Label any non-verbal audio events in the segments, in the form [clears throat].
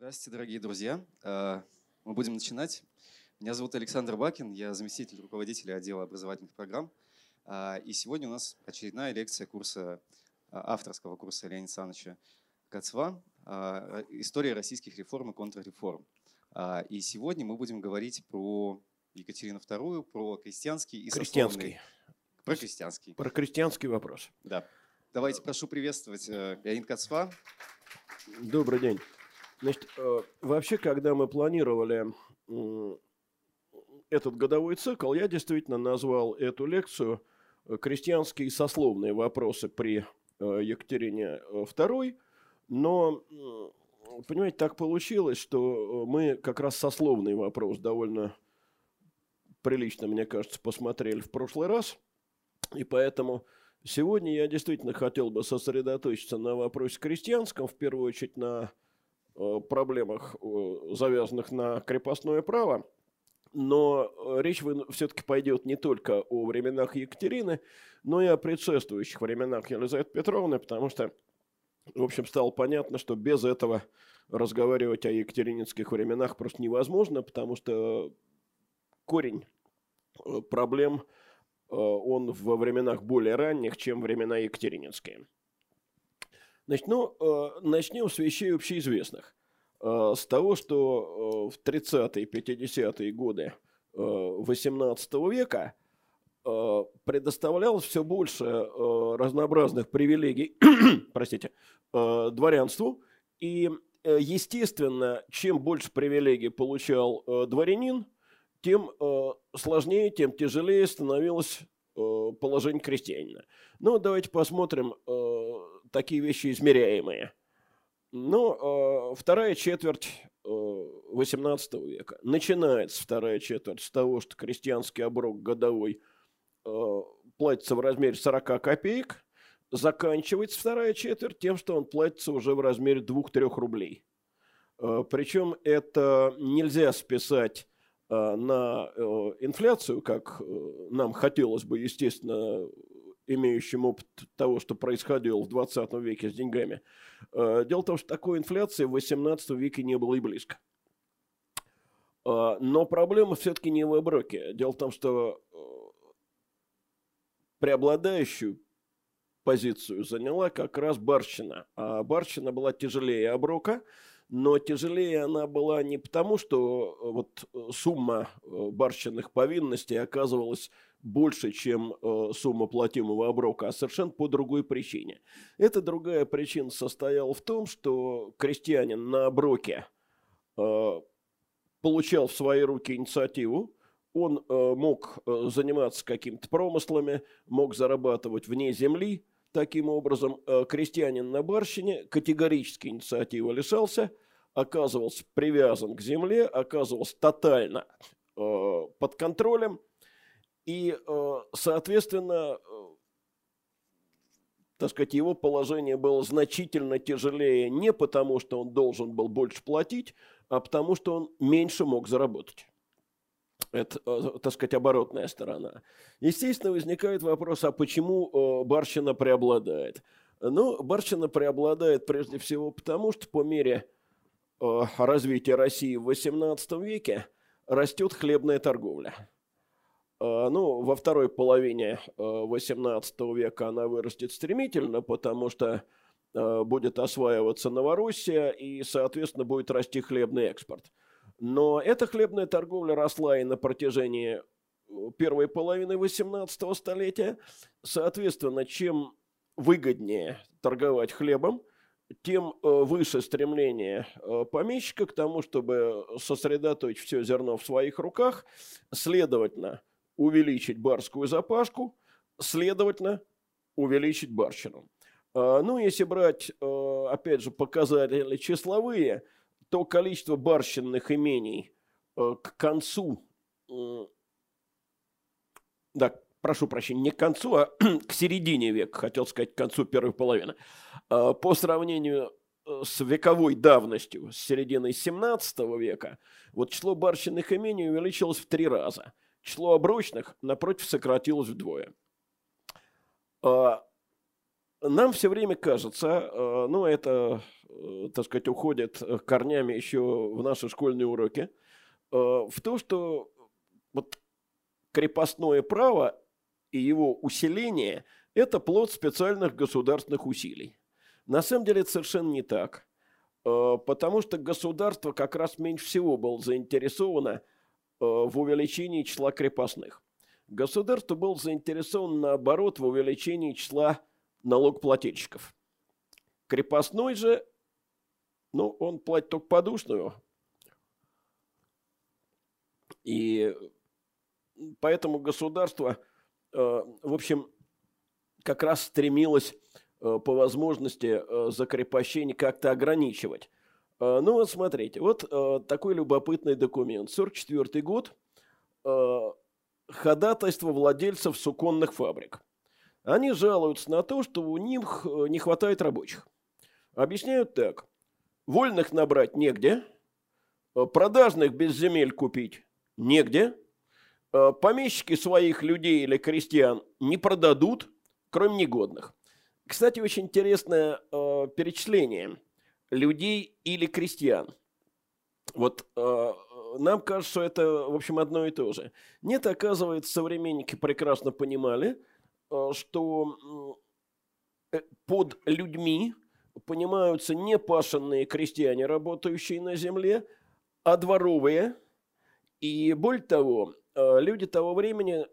Здравствуйте, дорогие друзья. Э, мы будем начинать. Меня зовут Александр Бакин, я заместитель руководителя отдела образовательных программ. Э, и сегодня у нас очередная лекция курса, э, авторского курса Леонида Александровича Кацва «История российских реформ и контрреформ». И сегодня мы будем говорить про Екатерину II, про крестьянский и крестьянский. сословный... Про крестьянский. Про крестьянский вопрос. Да. Давайте прошу приветствовать Леонид Кацва. Добрый день. Значит, э, вообще, когда мы планировали этот годовой цикл, я действительно назвал эту лекцию э, «Крестьянские и сословные вопросы при э, Екатерине II», но, понимаете, так получилось, что мы как раз сословный вопрос довольно прилично, мне кажется, посмотрели в прошлый раз, и поэтому сегодня я действительно хотел бы сосредоточиться на вопросе крестьянском, в первую очередь на Э, проблемах, э, завязанных на крепостное право. Но э, речь все-таки пойдет не только о временах Екатерины, но и о предшествующих временах Елизаветы Петровны, потому что, в общем, стало понятно, что без этого разговаривать о екатерининских временах просто невозможно, потому что корень проблем, он во временах более ранних, чем времена екатерининские. Значит, ну, э, начнем с вещей общеизвестных. Э, с того, что э, в 30-е, 50-е годы 18 века предоставлялось все больше разнообразных привилегий, [coughs] простите, дворянству. И, естественно, чем больше привилегий получал дворянин, тем сложнее, тем тяжелее становилось положение крестьянина. Ну, давайте посмотрим такие вещи измеряемые. Ну, э, вторая четверть э, 18 века. Начинается вторая четверть с того, что крестьянский оброк годовой э, платится в размере 40 копеек. Заканчивается вторая четверть тем, что он платится уже в размере 2-3 рублей. Э, причем это нельзя списать э, на э, инфляцию, как э, нам хотелось бы, естественно, имеющим опыт того, что происходило в 20 веке с деньгами. Э, дело в том, что такой инфляции в 18 веке не было и близко. Э, но проблема все-таки не в оброке. Дело в том, что э, преобладающую позицию заняла как раз барщина. А барщина была тяжелее оброка, но тяжелее она была не потому, что вот сумма барщинных повинностей оказывалась больше, чем э, сумма платимого оброка, а совершенно по другой причине. Эта другая причина состояла в том, что крестьянин на оброке э, получал в свои руки инициативу, он э, мог заниматься какими-то промыслами, мог зарабатывать вне земли. Таким образом, крестьянин на барщине категорически инициативы лишался, оказывался привязан к земле, оказывался тотально э, под контролем – и, э, соответственно, э, так сказать, его положение было значительно тяжелее не потому, что он должен был больше платить, а потому, что он меньше мог заработать. Это, э, так сказать, оборотная сторона. Естественно, возникает вопрос, а почему барщина преобладает? Ну, барщина преобладает прежде всего потому, что по мере развития России в XVIII веке растет хлебная торговля. А, ну, во второй половине XVIII а, века она вырастет стремительно, потому что а, будет осваиваться Новороссия и, соответственно, будет расти хлебный экспорт. Но эта хлебная торговля росла и на протяжении э, первой половины XVIII столетия. Соответственно, чем выгоднее торговать хлебом, тем э, выше стремление э, помещика к тому, чтобы сосредоточить все зерно в своих руках. Следовательно, увеличить барскую запашку, следовательно, увеличить барщину. А, ну, если брать, э, опять же, показатели числовые, то количество барщинных имений э, к концу, да, прошу прощения, не к концу, а [clears throat] к середине века, хотел сказать, к концу первой половины, а, по сравнению э, с вековой давностью, с середины 17 века, вот число барщинных имений увеличилось в три раза – число обручных, напротив, сократилось вдвое. А, нам все время кажется, э, ну, это, э, так сказать, уходит корнями еще в наши школьные уроки, э, в то, что вот крепостное право и его усиление – это плод специальных государственных усилий. На самом деле это совершенно не так, потому что государство как раз меньше всего было заинтересовано в увеличении числа крепостных. Государство было заинтересовано, наоборот, в увеличении числа налогоплательщиков. Крепостной же, ну, он платит только подушную. И поэтому государство, э, в общем, как раз стремилось э, по возможности э, закрепощение как-то ограничивать. Ну вот смотрите, вот такой любопытный документ. 44 год. Ходатайство владельцев суконных фабрик – они жалуются на то, что у них не хватает рабочих. Объясняют так. Вольных набрать негде, продажных без земель купить негде, помещики своих людей или крестьян не продадут, кроме негодных. Кстати, очень интересное э, перечисление людей или крестьян. Вот э, нам кажется, что это, в общем, одно и то же. Нет, оказывается, современники прекрасно понимали – Э, что э, под людьми понимаются не пашенные крестьяне, работающие на земле, а дворовые. И более того, э, люди того времени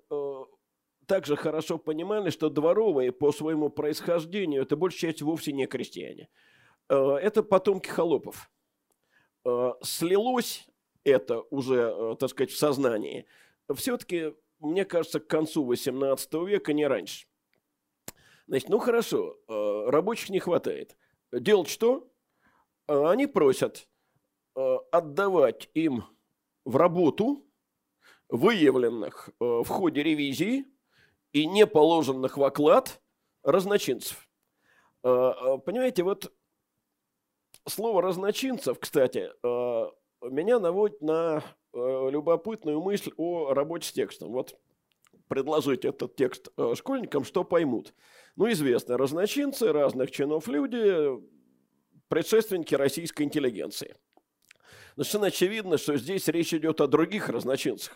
также хорошо понимали, что дворовые по своему происхождению это большая часть вовсе не крестьяне. Это потомки холопов. Слилось это уже, так сказать, в сознании. Все-таки мне кажется, к концу 18 века, не раньше. Значит, ну хорошо, э, рабочих не хватает. Делать что? Э, они просят э, отдавать им в работу выявленных в ходе ревизии и не положенных в оклад разночинцев. Понимаете, вот слово разночинцев, кстати, меня наводит на Э, любопытную мысль о работе с текстом. Вот предложить этот текст э, школьникам, что поймут. Ну, известно, разночинцы разных чинов люди, предшественники российской интеллигенции. Но совершенно очевидно, что здесь речь идет о других разночинцах.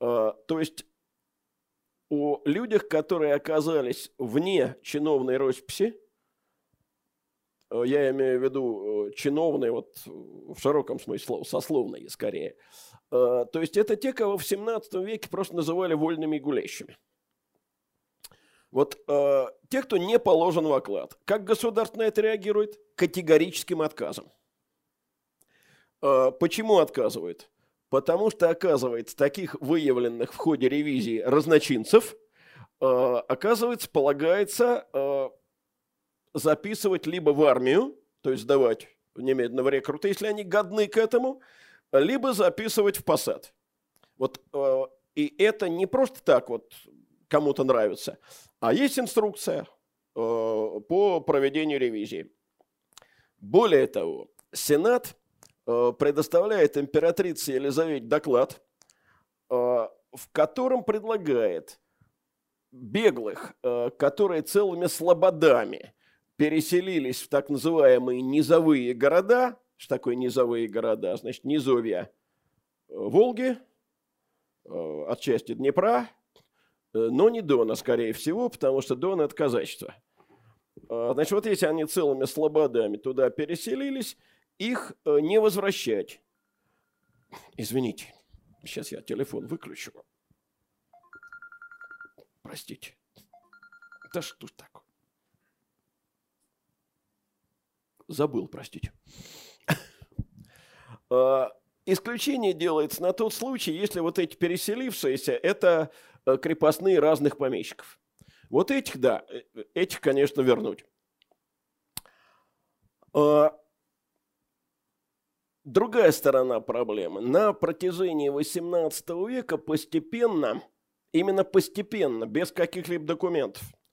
Э, то есть о людях, которые оказались вне чиновной росписи, Э, я имею в виду э, чиновные, вот в широком смысле слова, сословные скорее. Э, то есть это те, кого в 17 веке просто называли вольными гулящими. Вот э, те, кто не положен в оклад. Как государство на это реагирует? Категорическим отказом. Э, почему отказывает? Потому что, оказывается, таких выявленных в ходе ревизии разночинцев, э, оказывается, полагается э, записывать либо в армию, то есть сдавать немедленно в рекруты, если они годны к этому, либо записывать в посад. Вот, э, и это не просто так вот кому-то нравится, а есть инструкция э, по проведению ревизии. Более того, Сенат э, предоставляет императрице Елизавете доклад, в котором предлагает беглых, которые целыми слободами переселились в так называемые низовые города. Что такое низовые города? Значит, низовья э, Волги, э, отчасти Днепра, э, но не Дона, скорее всего, потому что Дон – это казачество. Значит, вот если они целыми слободами туда переселились, их не возвращать. Извините, сейчас я телефон выключу. Простите. Да что ж такое? Забыл, простите. [laughs] А, исключение делается на тот случай, если вот эти переселившиеся – это э, крепостные разных помещиков. Вот этих, да, э, этих, конечно, вернуть. А, другая сторона проблемы. На протяжении XVIII века постепенно, именно постепенно, без каких-либо документов –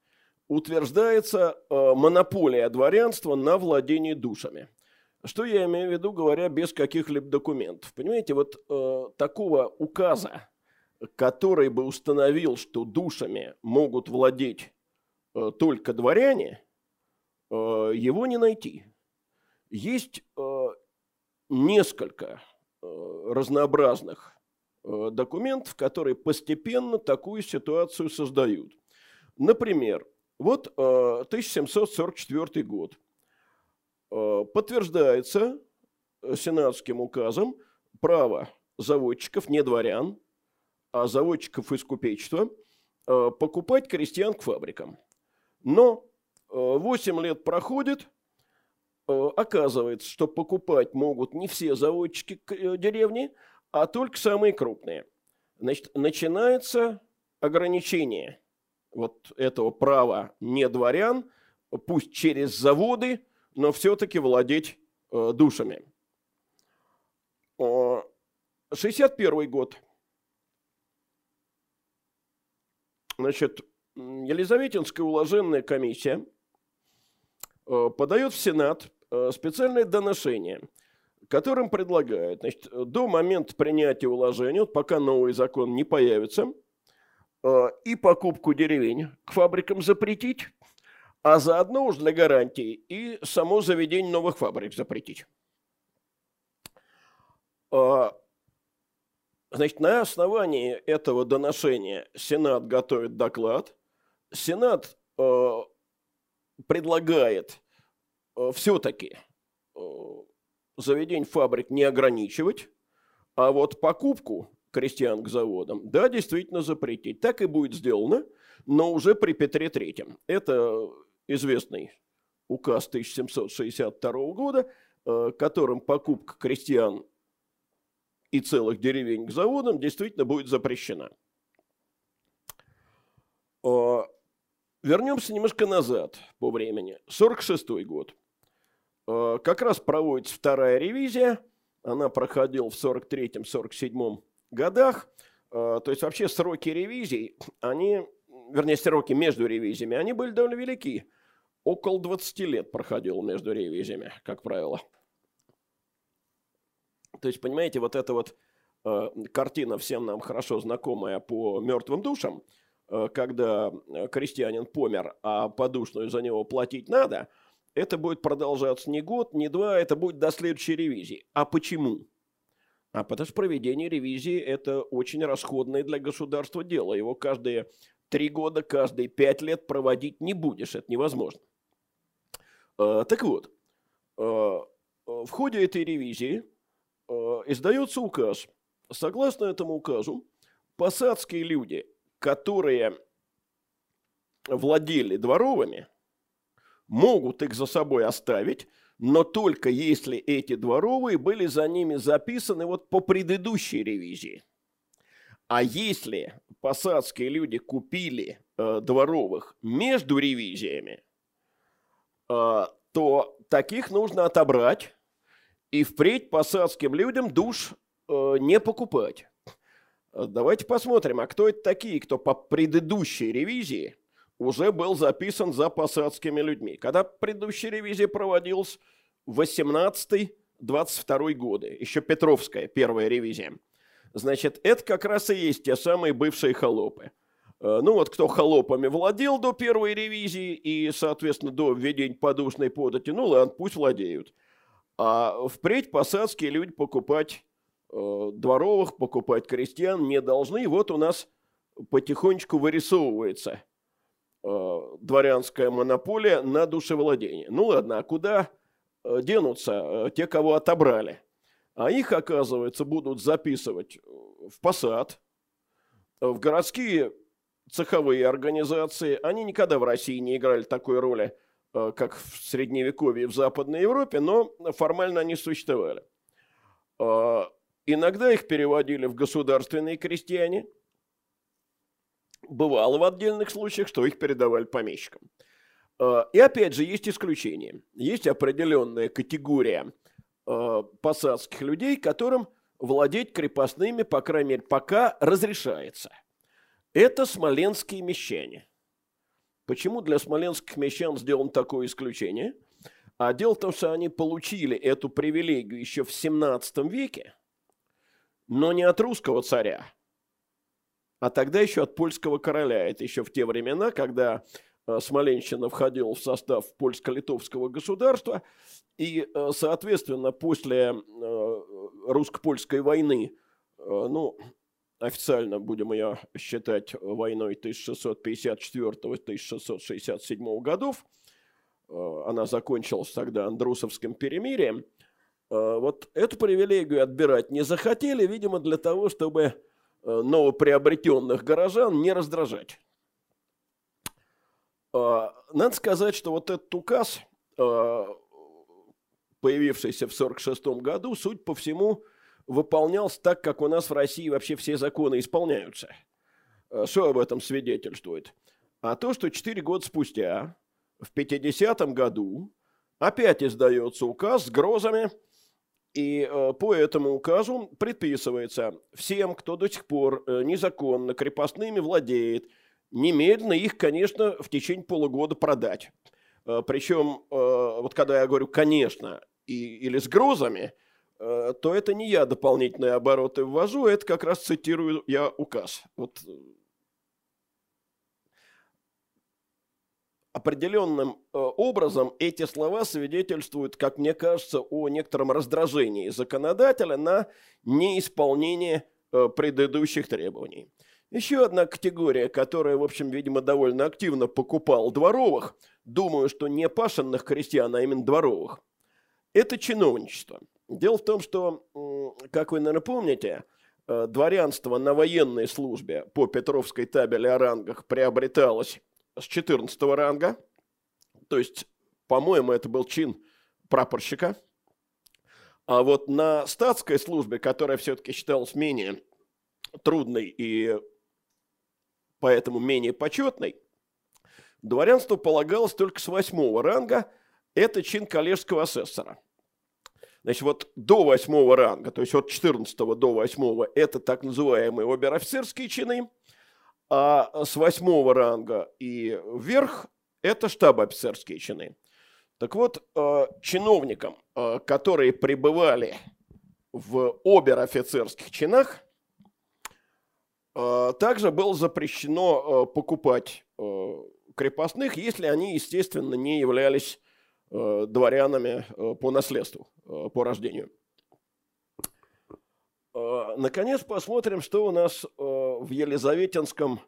утверждается э, монополия дворянства на владение душами. Что я имею в виду, говоря без каких-либо документов? Понимаете, вот э, такого указа, который бы установил, что душами могут владеть э, только дворяне, э, его не найти. Есть э, несколько разнообразных документов, которые постепенно такую ситуацию создают. Например, вот 1744 год. Подтверждается сенатским указом право заводчиков, не дворян, а заводчиков из купечества, э, покупать крестьян к фабрикам. Но 8 э, лет проходит, э, оказывается, что покупать могут не все заводчики деревни, а только самые крупные. Значит, начинается ограничение вот этого права не дворян, пусть через заводы, но все-таки владеть душами. 61 год. Значит, Елизаветинская уложенная комиссия э, подает в Сенат э, специальное доношение, которым предлагает, значит, до момента принятия уложения, вот пока новый закон не появится, э, и покупку деревень к фабрикам запретить, а заодно уж для гарантии и само заведение новых фабрик запретить. Значит, на основании этого доношения Сенат готовит доклад. Сенат э, предлагает э, все-таки э, заведение фабрик не ограничивать, а вот покупку крестьян к заводам, да, действительно запретить. Так и будет сделано, но уже при Петре Третьем. Это известный указ 1762 года, э, которым покупка крестьян и целых деревень к заводам действительно будет запрещена. Вернемся немножко назад по времени. 46 год. Как раз проводится вторая ревизия. Она проходила в 43-47 годах. То есть вообще сроки ревизий, они, вернее, сроки между ревизиями, они были довольно велики. Около 20 лет проходило между ревизиями, как правило. То есть, понимаете, вот эта вот э, картина всем нам хорошо знакомая по мертвым душам, э, когда э, крестьянин помер, а подушную за него платить надо, это будет продолжаться не год, не два, это будет до следующей ревизии. А почему? А потому что проведение ревизии – это очень расходное для государства дело. Его каждые три года, каждые пять лет проводить не будешь, это невозможно. Э, так вот, э, в ходе этой ревизии издается указ. Согласно этому указу, посадские люди, которые владели дворовыми, могут их за собой оставить, но только если эти дворовые были за ними записаны вот по предыдущей ревизии. А если посадские люди купили э, дворовых между ревизиями, э, то таких нужно отобрать и впредь посадским людям душ э, не покупать. Э, давайте посмотрим, а кто это такие, кто по предыдущей ревизии уже был записан за посадскими людьми. Когда предыдущая ревизия проводилась 18-22 годы, еще Петровская первая ревизия. Значит, это как раз и есть те самые бывшие холопы. Э, ну вот кто холопами владел до первой ревизии и, соответственно, до введения подушной подати, ну ладно, пусть владеют. А впредь посадские люди покупать э, дворовых, покупать крестьян не должны. И вот у нас потихонечку вырисовывается дворянская монополия на душевладение. Ну ладно, а куда э, денутся э, те, кого отобрали? А их, оказывается, будут записывать в посад, в городские цеховые организации. Они никогда в России не играли такой роли – Э, как в Средневековье в Западной Европе, но формально они существовали. Э, иногда их переводили в государственные крестьяне. Бывало в отдельных случаях, что их передавали помещикам. Э, и опять же, есть исключения. Есть определенная категория посадских людей, которым владеть крепостными, по крайней мере, пока разрешается. Это смоленские мещане – Почему для смоленских мещан сделано такое исключение? А дело в том, что они получили эту привилегию еще в 17 веке, но не от русского царя, а тогда еще от польского короля. Это еще в те времена, когда Смоленщина входила в состав польско-литовского государства, и, соответственно, после русско-польской войны, ну, официально будем ее считать войной 1654-1667 годов, она закончилась тогда Андрусовским перемирием, вот эту привилегию отбирать не захотели, видимо, для того, чтобы новоприобретенных горожан не раздражать. А, надо сказать, что вот этот указ, а, появившийся в 1946 году, суть по всему, выполнялся так, как у нас в России вообще все законы исполняются. Что об этом свидетельствует? А то, что 4 года спустя, в 50 году, опять издается указ с грозами, и по этому указу предписывается всем, кто до сих пор э, незаконно крепостными владеет – немедленно их, конечно, в течение полугода продать. Э, Причем, э, вот когда я говорю «конечно» и, или с грузами, э, то это не я дополнительные обороты ввожу, это как раз цитирую я указ. Вот определенным образом эти слова свидетельствуют, как мне кажется, о некотором раздражении законодателя на неисполнение предыдущих требований. Еще одна категория, которая, в общем, видимо, довольно активно покупал дворовых, думаю, что не пашенных крестьян, а именно дворовых, это чиновничество. Дело в том, что, как вы, наверное, помните, э, дворянство на военной службе по Петровской табели о рангах приобреталось с 14 ранга, то есть, по-моему, это был чин прапорщика, а вот на статской службе, которая все-таки считалась менее трудной и поэтому менее почетной, дворянству полагалось только с восьмого ранга, это чин коллежского асессора. Значит, вот до восьмого ранга, то есть от 14 до восьмого, это так называемые обер-офицерские чины, а с восьмого ранга и вверх это штаб-офицерские чины. Так вот, э, чиновникам, э, которые пребывали в обер-офицерских чинах, Э, также было запрещено э, покупать э, крепостных, если они, естественно, не являлись дворянами по наследству, по рождению. Наконец посмотрим, что у нас в Елизаветинском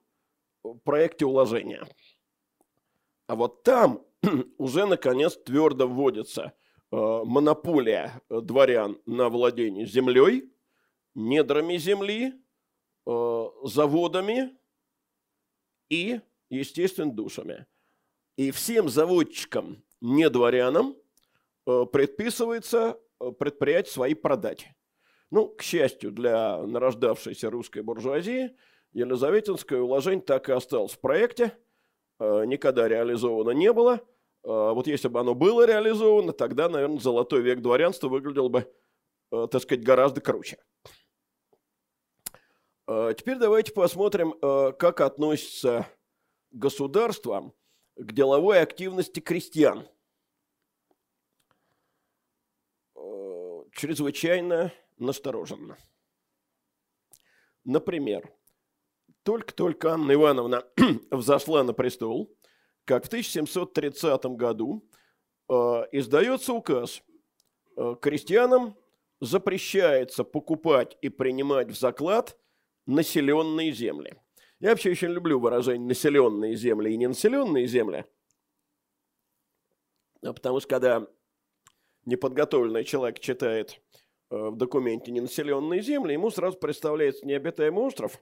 проекте уложения. А вот там [clears throat] уже, наконец, твердо вводится монополия дворян на владение землей, недрами земли, Э, заводами и, естественно, душами. И всем заводчикам, не дворянам, э, предписывается э, предприятие свои продать. Ну, к счастью, для нарождавшейся русской буржуазии, Елизаветинское уложение так и осталось в проекте, никогда реализовано не было. Вот если бы оно было реализовано, тогда, наверное, золотой век дворянства выглядел бы, так сказать, гораздо круче. Теперь давайте посмотрим, как относится государство к деловой активности крестьян. Чрезвычайно настороженно. Например, только-только Анна Ивановна [clears throat] взошла на престол, как в 1730 году издается указ крестьянам запрещается покупать и принимать в заклад населенные земли. Я вообще очень люблю выражение населенные земли и ненаселенные земли, потому что когда неподготовленный человек читает э, в документе ненаселенные земли, ему сразу представляется необитаемый остров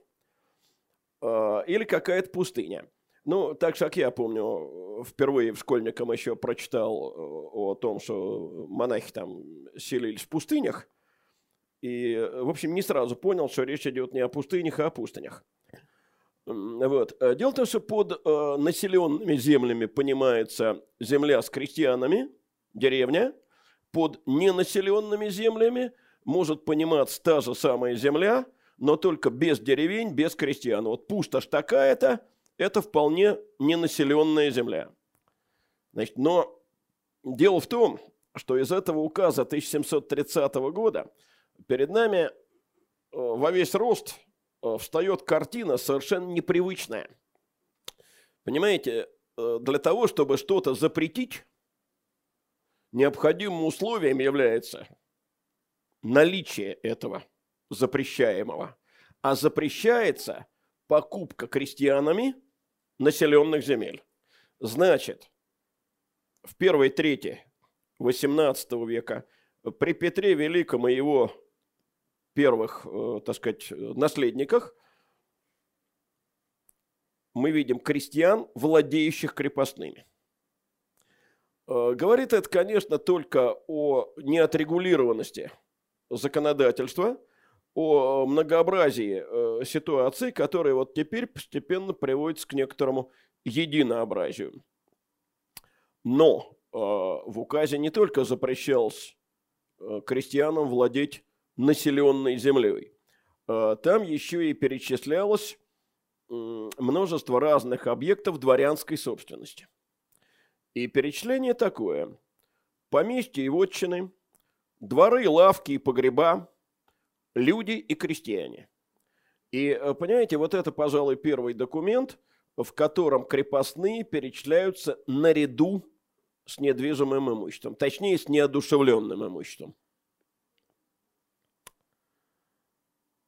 э, или какая-то пустыня. Ну, так как я помню, впервые в школьникам еще прочитал э, о том, что монахи там селились в пустынях – и, в общем, не сразу понял, что речь идет не о пустынях, а о пустынях. Вот. Э, дело в том, что под э, населенными землями понимается земля с крестьянами, деревня. Под ненаселенными землями может пониматься та же самая земля, но только без деревень, без крестьян. Вот пустошь такая-то, это вполне ненаселенная земля. Значит, но дело в том, что из этого указа 1730 года – перед нами э, во весь рост э, встает картина совершенно непривычная. Понимаете, э, для того, чтобы что-то запретить, необходимым условием является наличие этого запрещаемого. А запрещается покупка крестьянами населенных земель. Значит, в первой трети XVIII века при Петре Великом и его первых, э, так сказать, наследниках мы видим крестьян, владеющих крепостными. Э, говорит это, конечно, только о неотрегулированности законодательства, о многообразии э, ситуаций, которые вот теперь постепенно приводятся к некоторому единообразию. Но в указе не только запрещалось крестьянам владеть населенной землей. А, там еще и перечислялось множество разных объектов дворянской собственности. И перечисление такое. Поместья и вотчины, дворы, лавки и погреба, люди и крестьяне. И, э, понимаете, вот это, пожалуй, первый документ, в котором крепостные перечисляются наряду с недвижимым имуществом, точнее, с неодушевленным имуществом.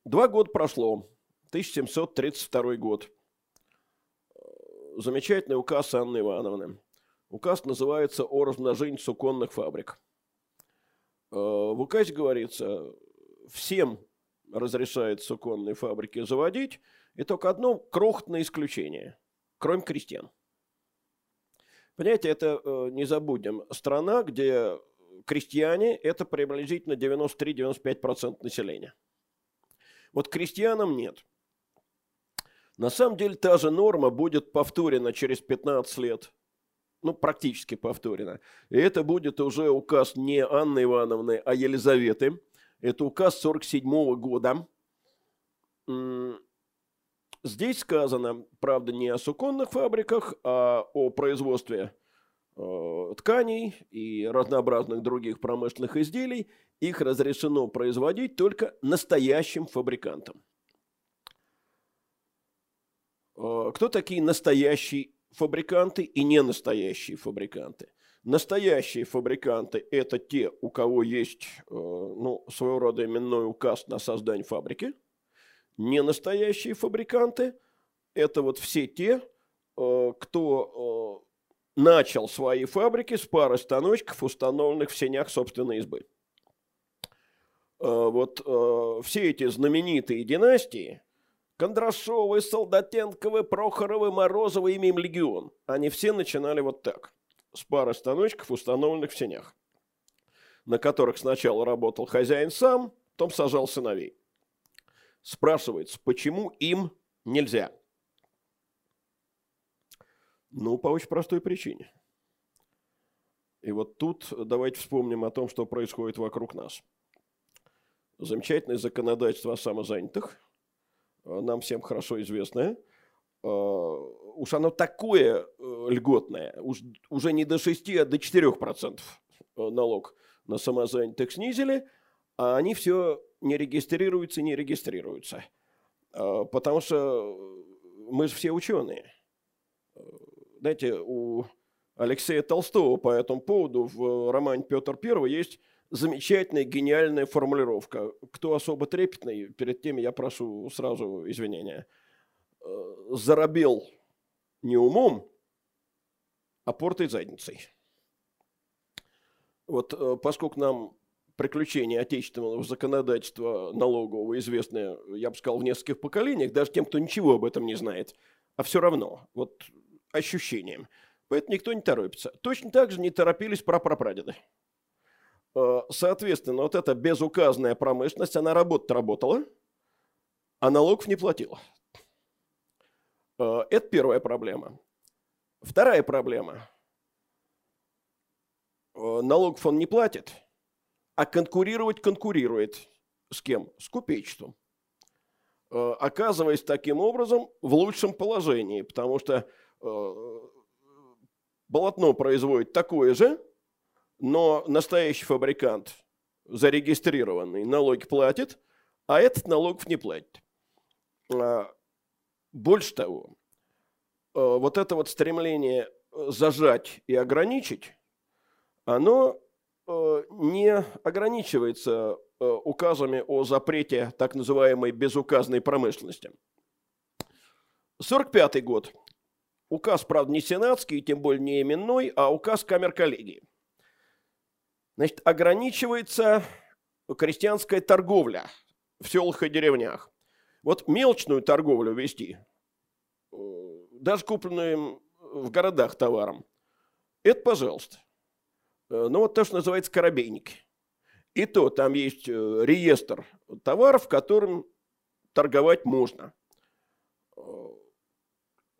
Два года прошло, 1732 год. Замечательный указ Анны Ивановны. Указ называется «О размножении суконных фабрик». Э, в указе говорится, всем разрешает суконные фабрики заводить, и только одно крохотное исключение, кроме крестьян. Понимаете, это, э, не забудем, страна, где крестьяне – это приблизительно 93-95% населения – вот крестьянам нет. На самом деле та же норма будет повторена через 15 лет. Ну, практически повторена. И это будет уже указ не Анны Ивановны, а Елизаветы. Это указ 47 -го года. Здесь сказано, правда, не о суконных фабриках, а о производстве э, тканей и разнообразных других промышленных изделий – их разрешено производить только настоящим фабрикантам. А, кто такие настоящие фабриканты и не настоящие фабриканты? Настоящие фабриканты – это те, у кого есть э, ну, своего рода именной указ на создание фабрики. Не настоящие фабриканты – это вот все те, э, кто э, начал свои фабрики с пары станочков, установленных в сенях собственной избы. Вот все эти знаменитые династии, Кондрашовы, Солдатенковы, Прохоровы, Морозовы, имеем легион, они все начинали вот так, с пары станочков, установленных в сенях, на которых сначала работал хозяин сам, потом сажал сыновей. Спрашивается, почему им нельзя? Ну, по очень простой причине. И вот тут давайте вспомним о том, что происходит вокруг нас – замечательное законодательство о самозанятых, нам всем хорошо известное. Э, уж оно такое э, льготное, уж, уже не до 6, а до 4% налог на самозанятых снизили, а они все не регистрируются, не регистрируются. Потому что мы же все ученые. Знаете, у Алексея Толстого по этому поводу в романе «Петр I» есть замечательная, гениальная формулировка. Кто особо трепетный, перед тем я прошу сразу извинения. Э, Заробел не умом, а портой задницей. Вот э, поскольку нам приключения отечественного законодательства налогового известны, я бы сказал, в нескольких поколениях, даже тем, кто ничего об этом не знает, а все равно, вот ощущением. Поэтому никто не торопится. Точно так же не торопились прапрапрадеды. Э, соответственно, вот эта безуказная промышленность, она работать работала, а налогов не платила. Э, это первая проблема. Вторая проблема. Э, налогов он не платит, а конкурировать конкурирует. С кем? С купечеством. Оказываясь таким образом в лучшем положении, потому что полотно производит такое же, но настоящий фабрикант, зарегистрированный, налоги платит, а этот налогов не платит. А, больше того, вот это вот стремление зажать и ограничить, оно не ограничивается указами о запрете так называемой безуказной промышленности. 45 год. Указ, правда, не сенатский, тем более не именной, а указ камер коллегии. Значит, ограничивается крестьянская торговля в селах и деревнях. Вот мелочную торговлю вести, э, даже купленным в городах товаром, это пожалуйста. Э, ну вот то, что называется коробейники. И то там есть э, реестр товаров, которым торговать можно.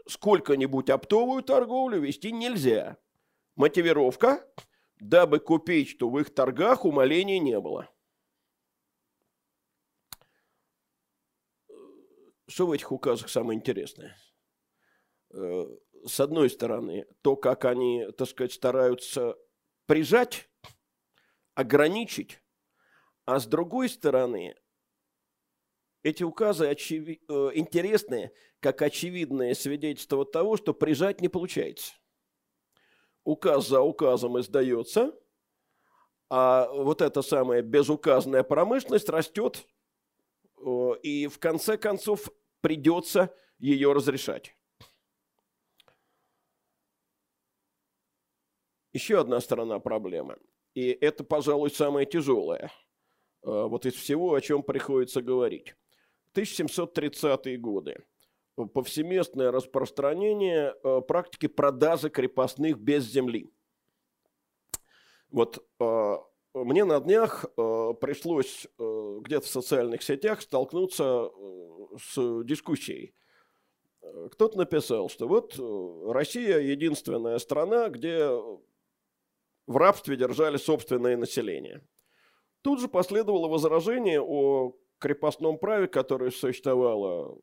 Сколько-нибудь оптовую торговлю вести нельзя. Мотивировка, дабы купить, что в их торгах умоления не было. Что в этих указах самое интересное? Э, с одной стороны, то, как они, так сказать, стараются прижать, ограничить, а с другой стороны, эти указы очеви... Э, интересны, как очевидное свидетельство того, что прижать не получается. Указ за указом издается, а вот эта самая безуказная промышленность растет и в конце концов придется ее разрешать. Еще одна сторона проблемы, и это, пожалуй, самое тяжелое, э, вот из всего, о чем приходится говорить. 1730-е годы. Повсеместное распространение э, практики продажи крепостных без земли. Вот э, мне на днях э, пришлось где-то в социальных сетях столкнуться с дискуссией. Кто-то написал, что вот Россия единственная страна, где в рабстве держали собственное население. Тут же последовало возражение о крепостном праве, которое существовало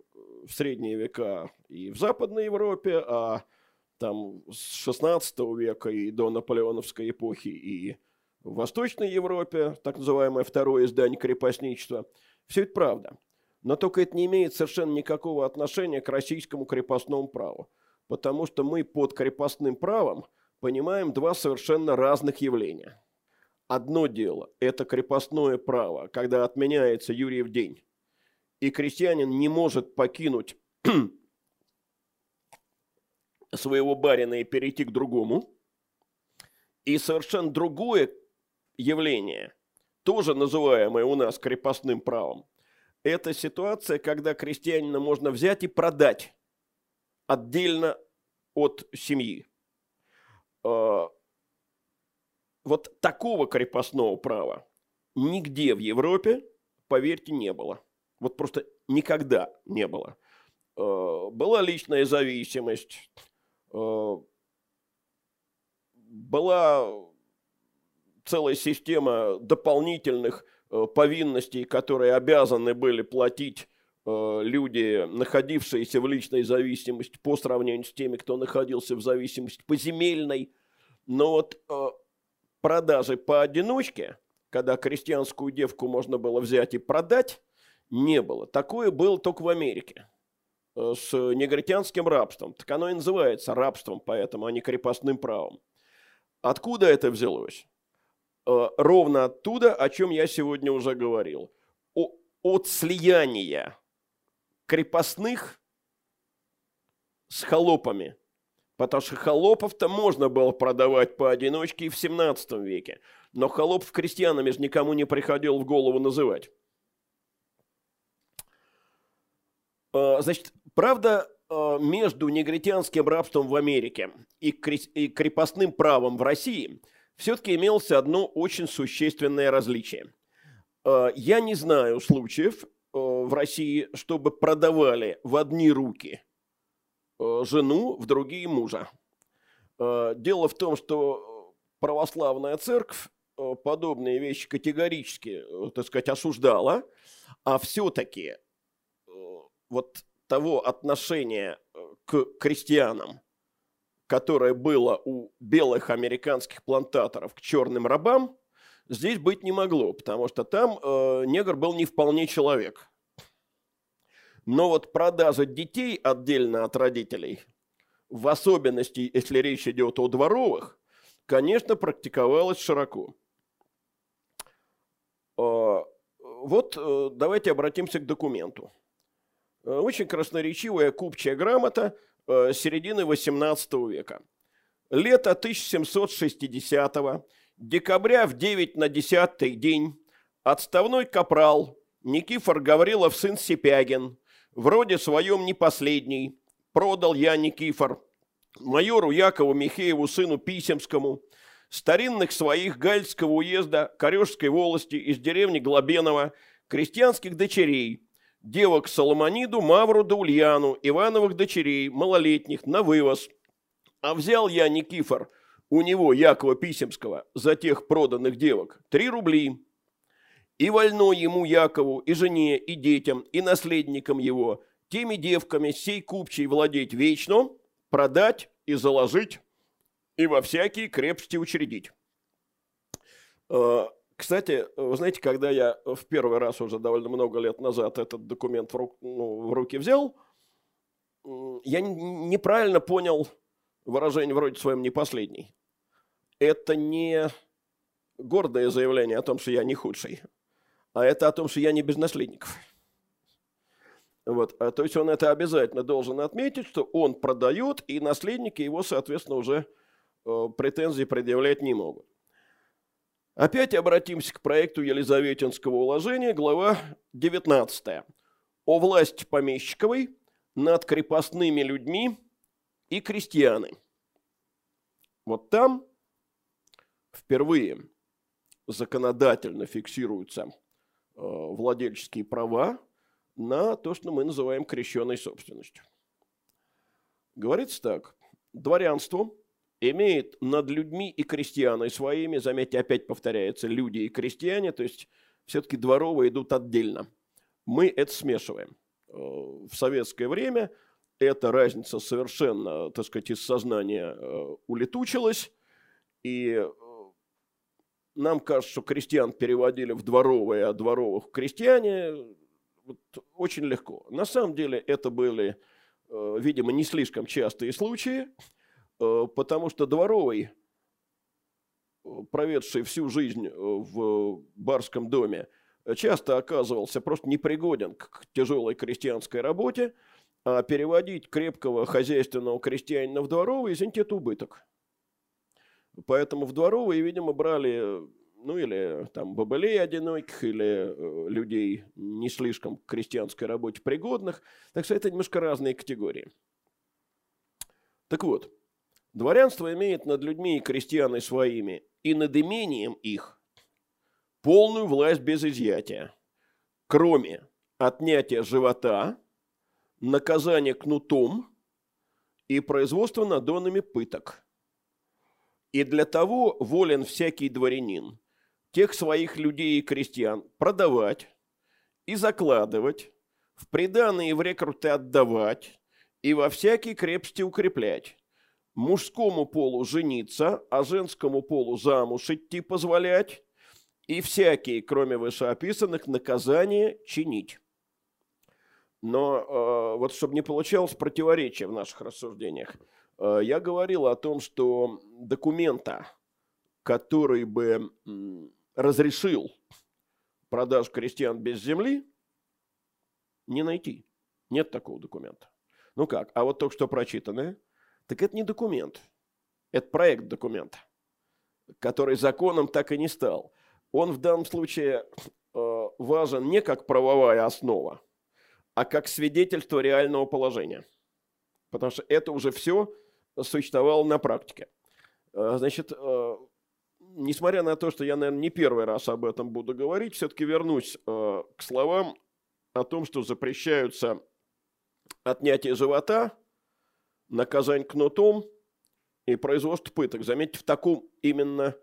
в средние века и в Западной Европе, а там с 16 века и до наполеоновской эпохи и в Восточной Европе, так называемое второе издание крепостничества. Все это правда. Но только это не имеет совершенно никакого отношения к российскому крепостному праву. Потому что мы под крепостным правом понимаем два совершенно разных явления. Одно дело – это крепостное право, когда отменяется Юрьев день, и крестьянин не может покинуть [clears throat] своего барина и перейти к другому. И совершенно другое явление, тоже называемое у нас крепостным правом, это ситуация, когда крестьянина можно взять и продать отдельно от семьи. А, вот такого крепостного права нигде в Европе, поверьте, не было. Вот просто никогда не было. А, была личная зависимость, а, была целая система дополнительных э, повинностей, которые обязаны были платить э, люди, находившиеся в личной зависимости по сравнению с теми, кто находился в зависимости поземельной. Но вот э, продажи поодиночке, когда крестьянскую девку можно было взять и продать, не было. Такое было только в Америке с негритянским рабством. Так оно и называется рабством, поэтому, а не крепостным правом. Откуда это взялось? Э, ровно оттуда, о чем я сегодня уже говорил. О, от слияния крепостных с холопами. Потому что холопов-то можно было продавать поодиночке и в 17 веке. Но холопов крестьянами же никому не приходил в голову называть. Э, значит, правда, э, между негритянским рабством в Америке и крепостным правом в России – все-таки имелось одно очень существенное различие. Э, я не знаю случаев э, в России, чтобы продавали в одни руки э, жену, в другие мужа. Дело в том, что православная церковь подобные вещи категорически, так сказать, осуждала, а все-таки вот того отношения к крестьянам, которое было у белых американских плантаторов к черным рабам, здесь быть не могло, потому что там э, негр был не вполне человек. Но вот продажа детей отдельно от родителей в особенности, если речь идет о дворовых, конечно, практиковалось широко. А, вот э, давайте обратимся к документу. Э, очень красноречивая купчая грамота э, середины XVIII века. Лето 1760 -го, декабря в 9 на 10 день отставной капрал Никифор Гаврилов сын Сипягин, вроде своем не последний, продал я Никифор, майору Якову Михееву сыну Писемскому, старинных своих Гальского уезда Корешской волости из деревни Глобенова, крестьянских дочерей, девок Соломониду, Мавру да Ульяну, Ивановых дочерей, малолетних, на вывоз. А взял я Никифор у него, Якова Писемского, за тех проданных девок, три рубли. И вольно ему, Якову, и жене, и детям, и наследникам его, теми девками сей купчей владеть вечно, продать и заложить, и во всякие крепости учредить. Кстати, вы знаете, когда я в первый раз уже довольно много лет назад этот документ в, ру, ну, в руки взял, я неправильно понял выражение вроде своем «не последний». Это не гордое заявление о том, что я не худший, а это о том, что я не без наследников. Вот. А, то есть он это обязательно должен отметить, что он продает, и наследники его, соответственно, уже э, претензий предъявлять не могут. Опять обратимся к проекту Елизаветинского уложения, глава 19. О власти помещиковой над крепостными людьми и крестьяны. Вот там впервые законодательно фиксируются э, владельческие права на то, что мы называем крещенной собственностью. Говорится так. Дворянство имеет над людьми и крестьянами своими, заметьте, опять повторяется, люди и крестьяне, то есть все-таки дворовые идут отдельно. Мы это смешиваем. Э, в советское время эта разница совершенно, так сказать, из сознания э, улетучилась, и э, нам кажется, что крестьян переводили в дворовые, а дворовых крестьяне вот, очень легко. На самом деле это были, видимо, не слишком частые случаи, потому что дворовый, э, проведший всю жизнь э, в барском доме, часто оказывался просто непригоден к тяжелой крестьянской работе, а переводить крепкого хозяйственного крестьянина в дворовый, извините, это убыток. Поэтому в дворовые, видимо, брали, ну, или там бабылей одиноких, или людей не слишком к крестьянской работе пригодных. Так что это немножко разные категории. Так вот, Дворянство имеет над людьми и крестьяны своими и над имением их полную власть без изъятия, кроме отнятия живота, наказания кнутом и производства надонами пыток. И для того волен всякий дворянин тех своих людей и крестьян продавать и закладывать, в приданные в рекруты отдавать и во всякие крепости укреплять, мужскому полу жениться, а женскому полу замуж идти позволять, и всякие, кроме вышеописанных, наказания чинить. Но э, вот чтобы не получалось противоречия в наших рассуждениях, э, я говорил о том, что документа, который бы разрешил продажу крестьян без земли, не найти. Нет такого документа. Ну как, а вот только что прочитанное – так это не документ, это проект документа, который законом так и не стал. Он в данном случае э, важен не как правовая основа, а как свидетельство реального положения. Потому что это уже все существовало на практике. Э, значит, э, несмотря на то, что я, наверное, не первый раз об этом буду говорить, все-таки вернусь к словам о том, что запрещаются отнятие живота наказание кнутом и производство пыток. Заметьте, в таком именно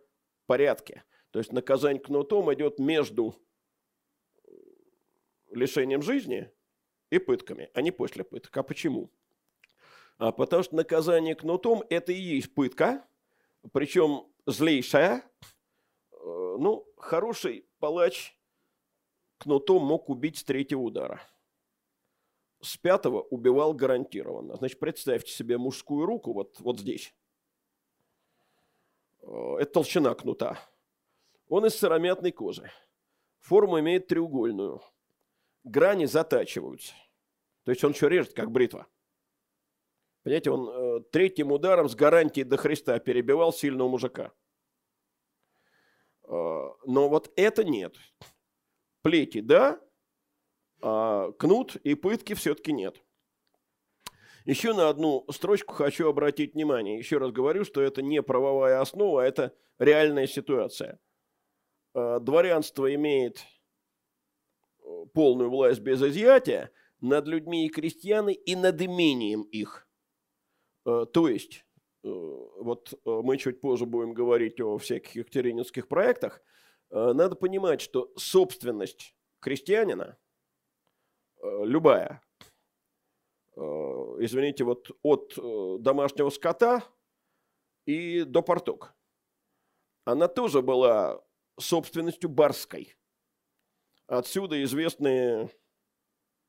порядке. То есть наказание кнутом идет между лишением жизни и пытками, а не после пыток. А почему? А потому что наказание кнутом – это и есть пытка, причем злейшая. Э, ну, хороший палач кнутом мог убить с третьего удара. С пятого убивал гарантированно. Значит, представьте себе мужскую руку вот, вот здесь. Э, это толщина кнута. Он из сыромятной кожи. Форму имеет треугольную. Грани затачиваются. То есть он еще режет, как бритва. Понимаете, он э, третьим ударом с гарантией до Христа перебивал сильного мужика. Э, но вот это нет. Плети, да, а кнут и пытки все-таки нет. Еще на одну строчку хочу обратить внимание. Еще раз говорю, что это не правовая основа, а это реальная ситуация. Э, дворянство имеет э, полную власть без изъятия над людьми и крестьянами и над имением их. Э, то есть, вот мы чуть позже будем говорить о всяких екатерининских проектах, надо понимать, что собственность крестьянина, любая, извините, вот от домашнего скота и до порток, она тоже была собственностью барской. Отсюда известные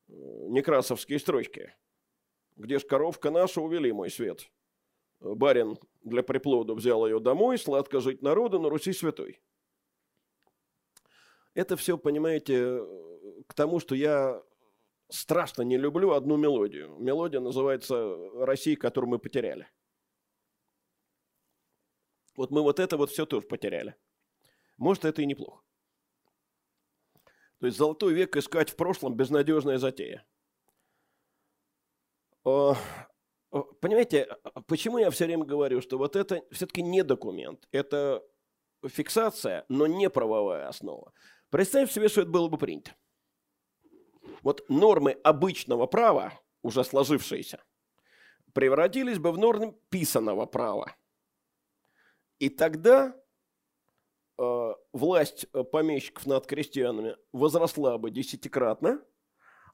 э, некрасовские строчки. Где ж коровка наша, увели мой свет. Барин для приплода взял ее домой, сладко жить народу на Руси святой. Это все, понимаете, к тому, что я страшно не люблю одну мелодию. Мелодия называется «Россия, которую мы потеряли». Вот мы вот это вот все тоже потеряли. Может, это и неплохо. То есть золотой век искать в прошлом – безнадежная затея. Понимаете, почему я все время говорю, что вот это все-таки не документ, это фиксация, но не правовая основа. Представь себе, что это было бы принято. Вот нормы обычного права, уже сложившиеся, превратились бы в нормы писанного права. И тогда Э, власть э, помещиков над крестьянами возросла бы десятикратно,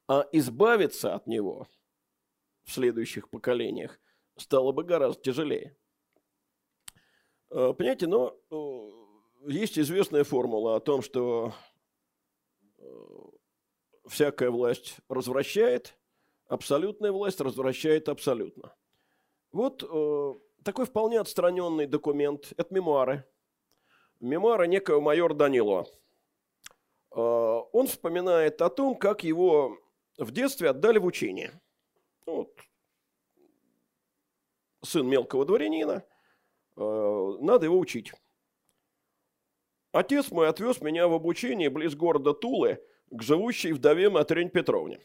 а избавиться от него в следующих поколениях стало бы гораздо тяжелее. Э, понимаете, но есть известная формула о том, что всякая власть развращает, абсолютная власть развращает абсолютно. Вот такой вполне отстраненный документ, это мемуары – мемуары некого майор Данилова. А, он вспоминает о том, как его в детстве отдали в учение. Вот. Сын мелкого дворянина, а, надо его учить. Отец мой отвез меня в обучение близ города Тулы к живущей вдове Матрень Петровне.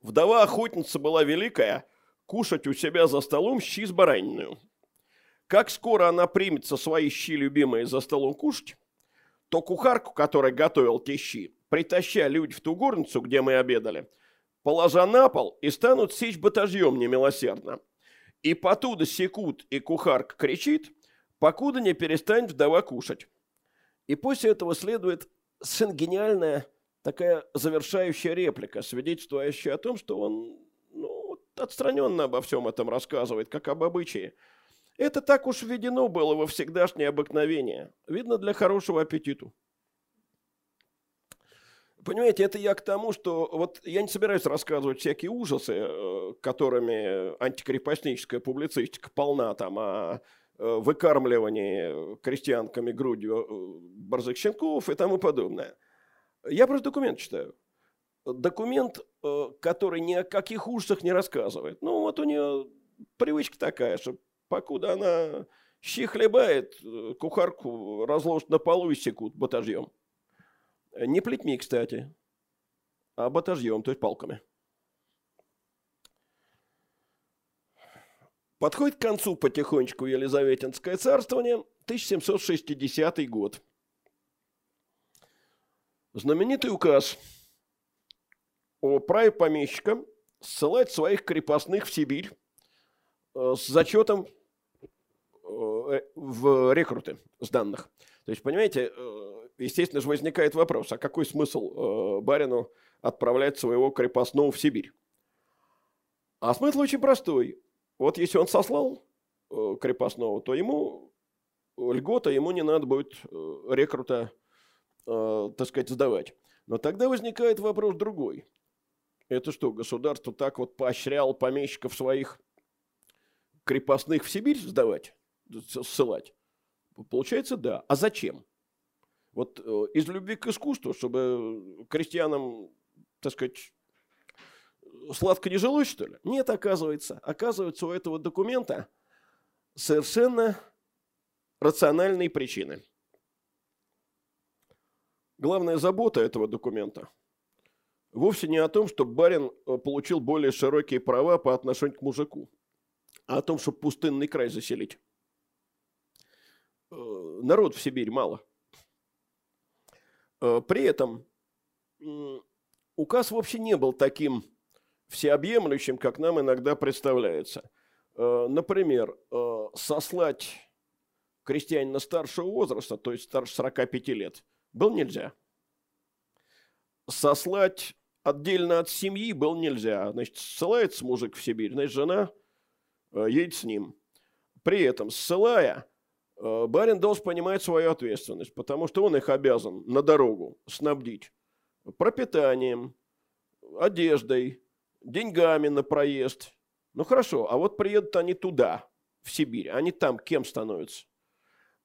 Вдова охотница была великая, кушать у себя за столом щи с бараниной. Как скоро она примется свои щи любимые за столом кушать, то кухарку, которая готовил те щи, притаща люди в ту горницу, где мы обедали, положа на пол и станут сечь батажьем немилосердно. И потуда секут, и кухарка кричит, покуда не перестанет вдова кушать. И после этого следует сын гениальная такая завершающая реплика, свидетельствующая о том, что он ну, отстраненно обо всем этом рассказывает, как об обычае – это так уж введено было во всегдашнее обыкновение. Видно, для хорошего аппетиту. Понимаете, это я к тому, что вот я не собираюсь рассказывать всякие ужасы, э, которыми антикрепостническая публицистика полна там э, выкармливании крестьянками грудью э, борзых щенков и тому подобное. Я просто документ читаю. Документ, который ни о каких ужасах не рассказывает. Ну, вот у нее привычка такая, что покуда она щи хлебает, э, кухарку разложат на полу и секут батажьем. Не плетьми, кстати, а батажьем, то есть палками. Подходит к концу потихонечку Елизаветинское царствование, 1760 год. Знаменитый указ о праве помещика ссылать своих крепостных в Сибирь э, с зачетом Э, в рекруты с данных. То есть, понимаете, э, естественно же возникает вопрос, а какой смысл э, барину отправлять своего крепостного в Сибирь? А смысл очень простой. Вот если он сослал крепостного, то ему льгота, ему не надо будет рекрута, так сказать, сдавать. Но тогда возникает вопрос другой. Это что, государство так вот поощряло помещиков своих крепостных в Сибирь сдавать, ссылать? Получается, да. А зачем? Вот э, из любви к искусству, чтобы крестьянам, так сказать, сладко не жилось, что ли? Нет, оказывается. Оказывается, у этого документа совершенно рациональные причины. Главная забота этого документа вовсе не о том, чтобы барин э, получил более широкие права по отношению к мужику, а о том, чтобы пустынный край заселить. Э, народ в Сибирь мало. Э, при этом указ вовсе не был таким всеобъемлющим, как нам иногда представляется. Например, сослать крестьянина старшего возраста, то есть старше 45 лет, был нельзя – сослать отдельно от семьи было нельзя. Значит, ссылается мужик в Сибирь, значит, жена э, едет с ним. При этом, ссылая, э, барин должен понимать свою ответственность, потому что он их обязан на дорогу снабдить пропитанием, одеждой, деньгами на проезд. Ну хорошо, а вот приедут они туда, в Сибирь, они там кем становятся?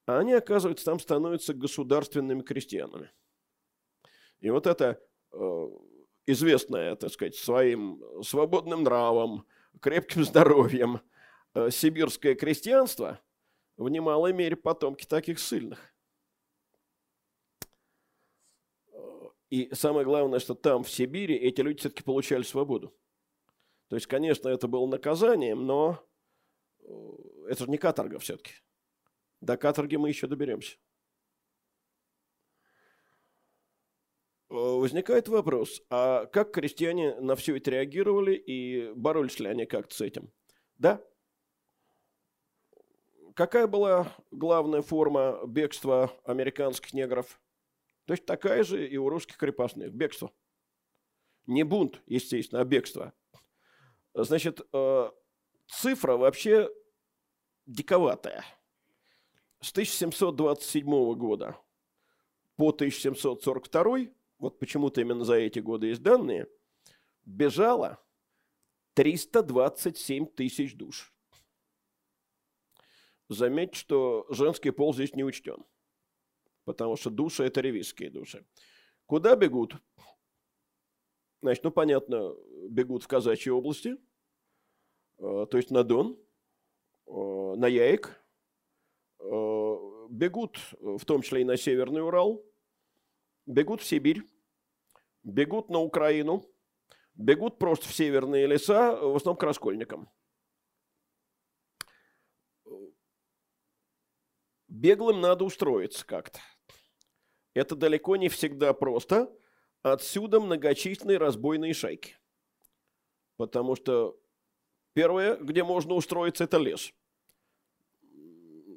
А они, оказывается, там становятся государственными крестьянами. И вот это Э, известная, так сказать, своим свободным нравом, крепким [laughs] здоровьем э, сибирское крестьянство в немалой мере потомки таких сильных. И самое главное, что там, в Сибири, эти люди все-таки получали свободу. То есть, конечно, это было наказанием, но э, это же не каторга все-таки. До каторги мы еще доберемся. Э, возникает вопрос, а как крестьяне на все это реагировали и боролись ли они как-то с этим? Да? Какая была главная форма бегства американских негров? То есть такая же и у русских крепостных. Бегство. Не бунт, естественно, а бегство. Значит, э, цифра вообще диковатая. С 1727 года по 1742 вот почему-то именно за эти годы есть данные, бежало 327 тысяч душ. Заметьте, что женский пол здесь не учтен, потому что души – это ревизские души. Куда бегут? Значит, ну, понятно, бегут в казачьей области, э, то есть на Дон, э, на Яик, э, бегут в том числе и на Северный Урал, бегут в Сибирь, бегут на Украину, бегут просто в северные леса, в основном к раскольникам. Беглым надо устроиться как-то. Это далеко не всегда просто. Отсюда многочисленные разбойные шайки. Потому что первое, где можно устроиться, это лес.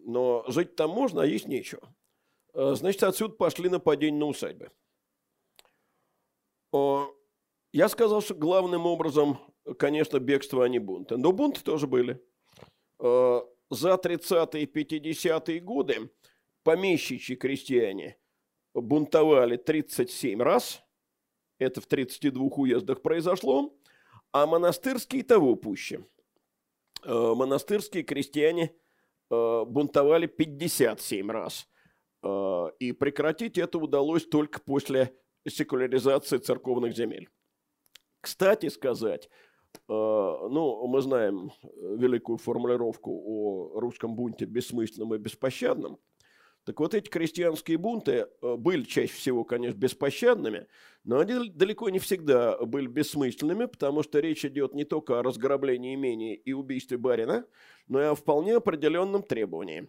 Но жить там можно, а есть нечего. Э, значит, отсюда пошли нападения на усадьбы. Я сказал, что главным образом, конечно, бегство, а не бунты. Но бунты тоже были. За 30-е и 50-е годы помещичьи крестьяне бунтовали 37 раз. Это в 32 уездах произошло. А монастырские того пуще. Монастырские крестьяне бунтовали 57 раз. И прекратить это удалось только после секуляризации церковных земель. Кстати сказать, э, ну, мы знаем великую формулировку о русском бунте бессмысленном и беспощадном. Так вот эти крестьянские бунты э, были чаще всего, конечно, беспощадными, но они далеко не всегда были бессмысленными, потому что речь идет не только о разграблении имения и убийстве барина, но и о вполне определенном требовании.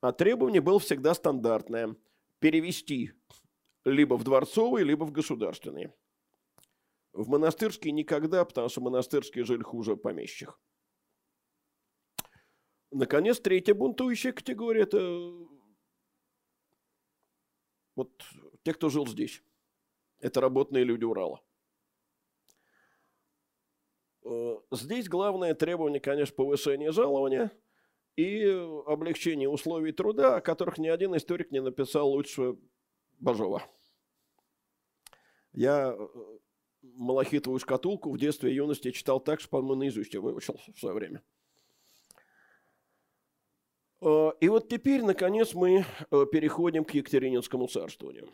А требование было всегда стандартное – перевести либо в дворцовые, либо в государственные. В монастырские никогда, потому что монастырские жили хуже помещих. Наконец, третья бунтующая категория – это вот те, кто жил здесь. Это работные люди Урала. Э, здесь главное требование, конечно, повышение жалования и облегчение условий труда, о которых ни один историк не написал лучше Бажова. Я э, Малахитовую шкатулку в детстве и юности читал так, что, по-моему, наизусть я выучил в свое время. А, и вот теперь, наконец, мы э, переходим к Екатерининскому царствованию.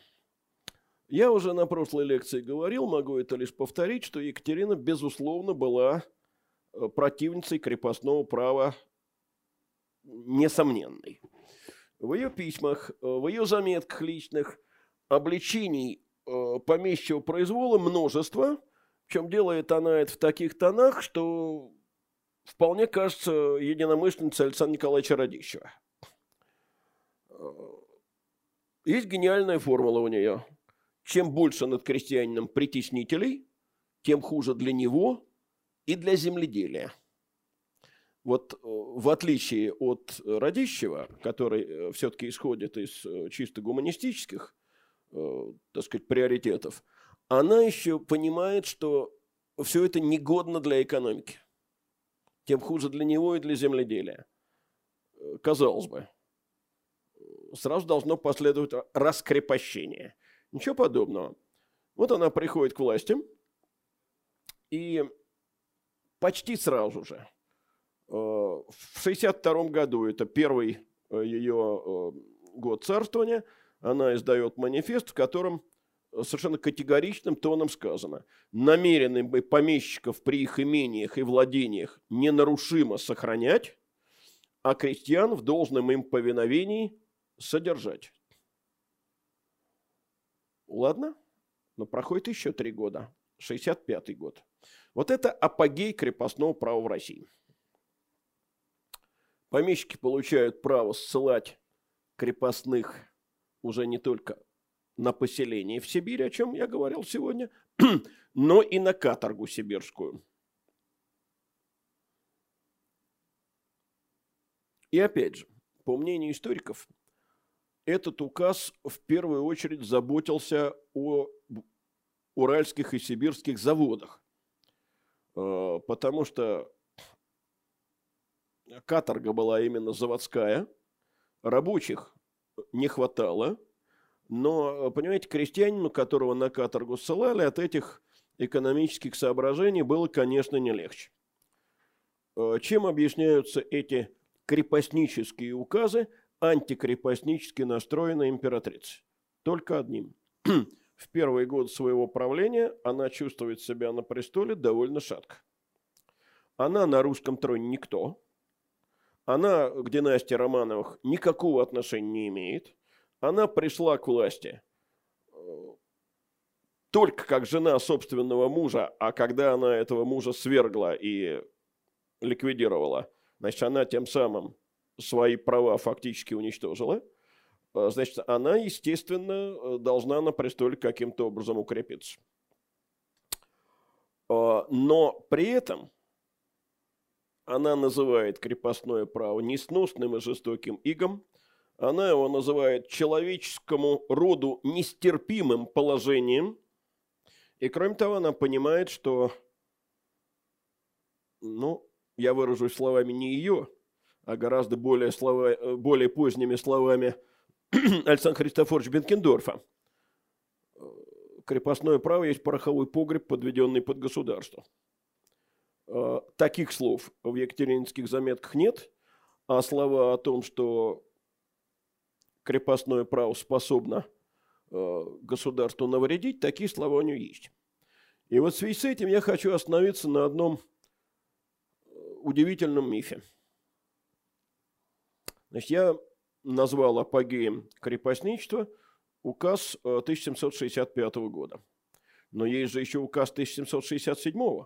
Я уже на прошлой лекции говорил, могу это лишь повторить, что Екатерина, безусловно, была э, противницей крепостного права несомненной. В ее письмах, э, в ее заметках личных обличений помещего произвола множество, чем делает она это в таких тонах, что вполне кажется единомышленницей Александра Николаевича Радищева. Есть гениальная формула у нее. Чем больше над крестьянином притеснителей, тем хуже для него и для земледелия. Вот э, в отличие от Радищева, который э, все-таки исходит из э, чисто гуманистических, так сказать, приоритетов, она еще понимает, что все это негодно для экономики тем хуже для него и для земледелия. Э, казалось бы, сразу должно последовать раскрепощение. Ничего подобного. Вот она приходит к власти, и почти сразу же, э, в 62 году, это первый э, ее год царствования, она издает манифест, в котором совершенно категоричным тоном сказано. Намерены бы помещиков при их имениях и владениях ненарушимо сохранять, а крестьян в должном им повиновении содержать. Ладно? Но проходит еще три года. 65 год. Вот это апогей крепостного права в России. Помещики получают право ссылать крепостных уже не только на поселение в Сибирь, о чем я говорил сегодня, [clears throat] но и на каторгу сибирскую. И опять же, по мнению историков, этот указ в первую очередь заботился о уральских и сибирских заводах, э, потому что каторга была именно заводская, рабочих не хватало – но, понимаете, крестьянину, которого на каторгу ссылали, от этих экономических соображений было, конечно, не легче. Э, чем объясняются эти крепостнические указы антикрепостнически настроенной императрицы? Только одним. [clears throat] В первый год своего правления она чувствует себя на престоле довольно шатко. Она на русском троне никто. Она к династии Романовых никакого отношения не имеет она пришла к власти. Только как жена собственного мужа, а когда она этого мужа свергла и ликвидировала, значит, она тем самым свои права фактически уничтожила, э, значит, она, естественно, должна на престоле каким-то образом укрепиться. Но при этом она называет крепостное право несносным и жестоким игом, она его называет человеческому роду нестерпимым положением. И кроме того, она понимает, что, ну, я выражусь словами не ее, а гораздо более, слова, более поздними словами [clears throat] Александра Христофоровича Бенкендорфа. Крепостное право есть пороховой погреб, подведенный под государство. Таких слов в екатерининских заметках нет, а слова о том, что крепостное право способно э, государству навредить, такие слова у нее есть. И вот в связи с этим я хочу остановиться на одном э, удивительном мифе. Значит, я назвал апогеем крепостничества указ 1765 э, года. Но есть же еще указ 1767,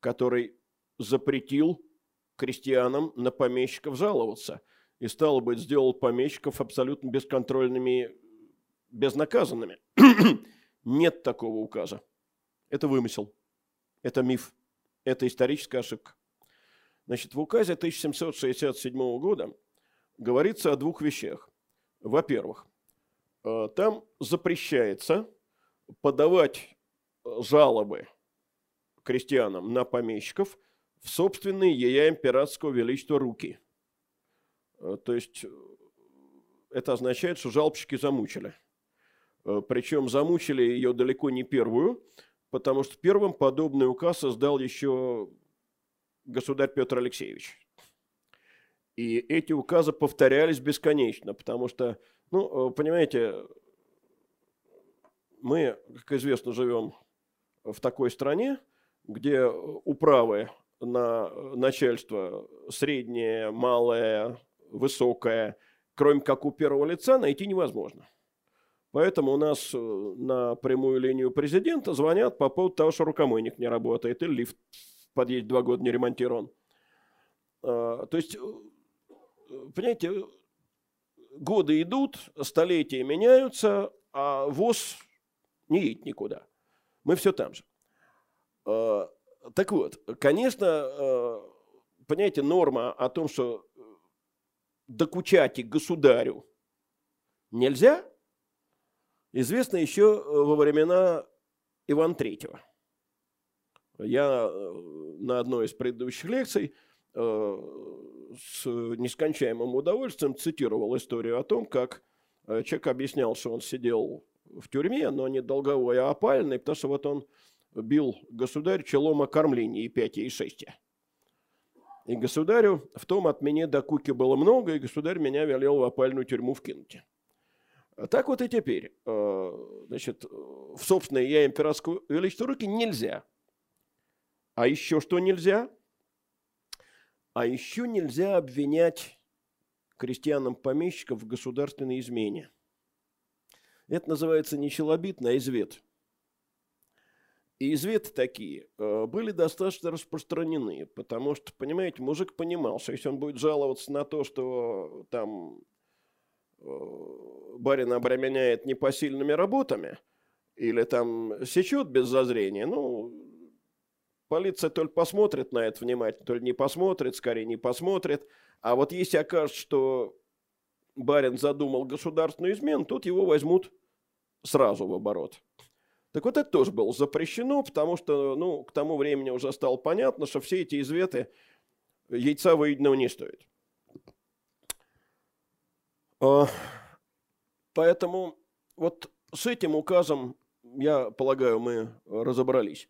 который запретил крестьянам на помещиков жаловаться – и, стало быть, сделал помещиков абсолютно бесконтрольными, безнаказанными. [clears throat] Нет такого указа. Это вымысел. Это миф. Это историческая ошибка. Значит, в указе 1767 года говорится о двух вещах. Во-первых, э, там запрещается подавать жалобы крестьянам на помещиков в собственные ея императорского величества руки – Э, то есть э, это означает, что жалобщики замучили. Э, Причем замучили ее далеко не первую, потому что первым подобный указ создал еще государь Петр Алексеевич. И эти указы повторялись бесконечно, потому что, ну, понимаете, мы, как известно, живем в такой стране, где управы на начальство среднее, малое, высокое, кроме как у первого лица, найти невозможно. Поэтому у нас э, на прямую линию президента звонят по поводу того, что рукомойник не работает или лифт в подъезде два года не ремонтирован. А, то есть, э, понимаете, годы идут, столетия меняются, а ВОЗ не едет никуда. Мы все там же. А, так вот, конечно, э, понимаете, норма о том, что докучать государю нельзя, известна еще во времена Ивана Третьего. Я э, на одной из предыдущих лекций э, с нескончаемым удовольствием цитировал историю о том, как человек объяснял, что он сидел в тюрьме, но не долговой, а опальный, потому что вот он бил государь челом о кормлении и пяти, и шести. И государю в том от меня до куки было много, и государь меня велел в опальную тюрьму вкинуть. Так вот и теперь. Э, значит, в собственные я императорскую величество руки нельзя. А еще что нельзя? А еще нельзя обвинять крестьянам-помещиков в государственной измене. Это называется не челобитно, а извет. И изветы такие э, были достаточно распространены, потому что, понимаете, мужик понимал, что если он будет жаловаться на то, что там э, барин обременяет непосильными работами или там сечет без зазрения, ну, полиция только посмотрит на это внимательно, то ли не посмотрит, скорее не посмотрит. А вот если окажется, что барин задумал государственную измену, тут его возьмут сразу в оборот. Так вот это тоже было запрещено, потому что ну, к тому времени уже стало понятно, что все эти изветы яйца выеденного не стоят. А, поэтому вот с этим указом, я полагаю, мы разобрались.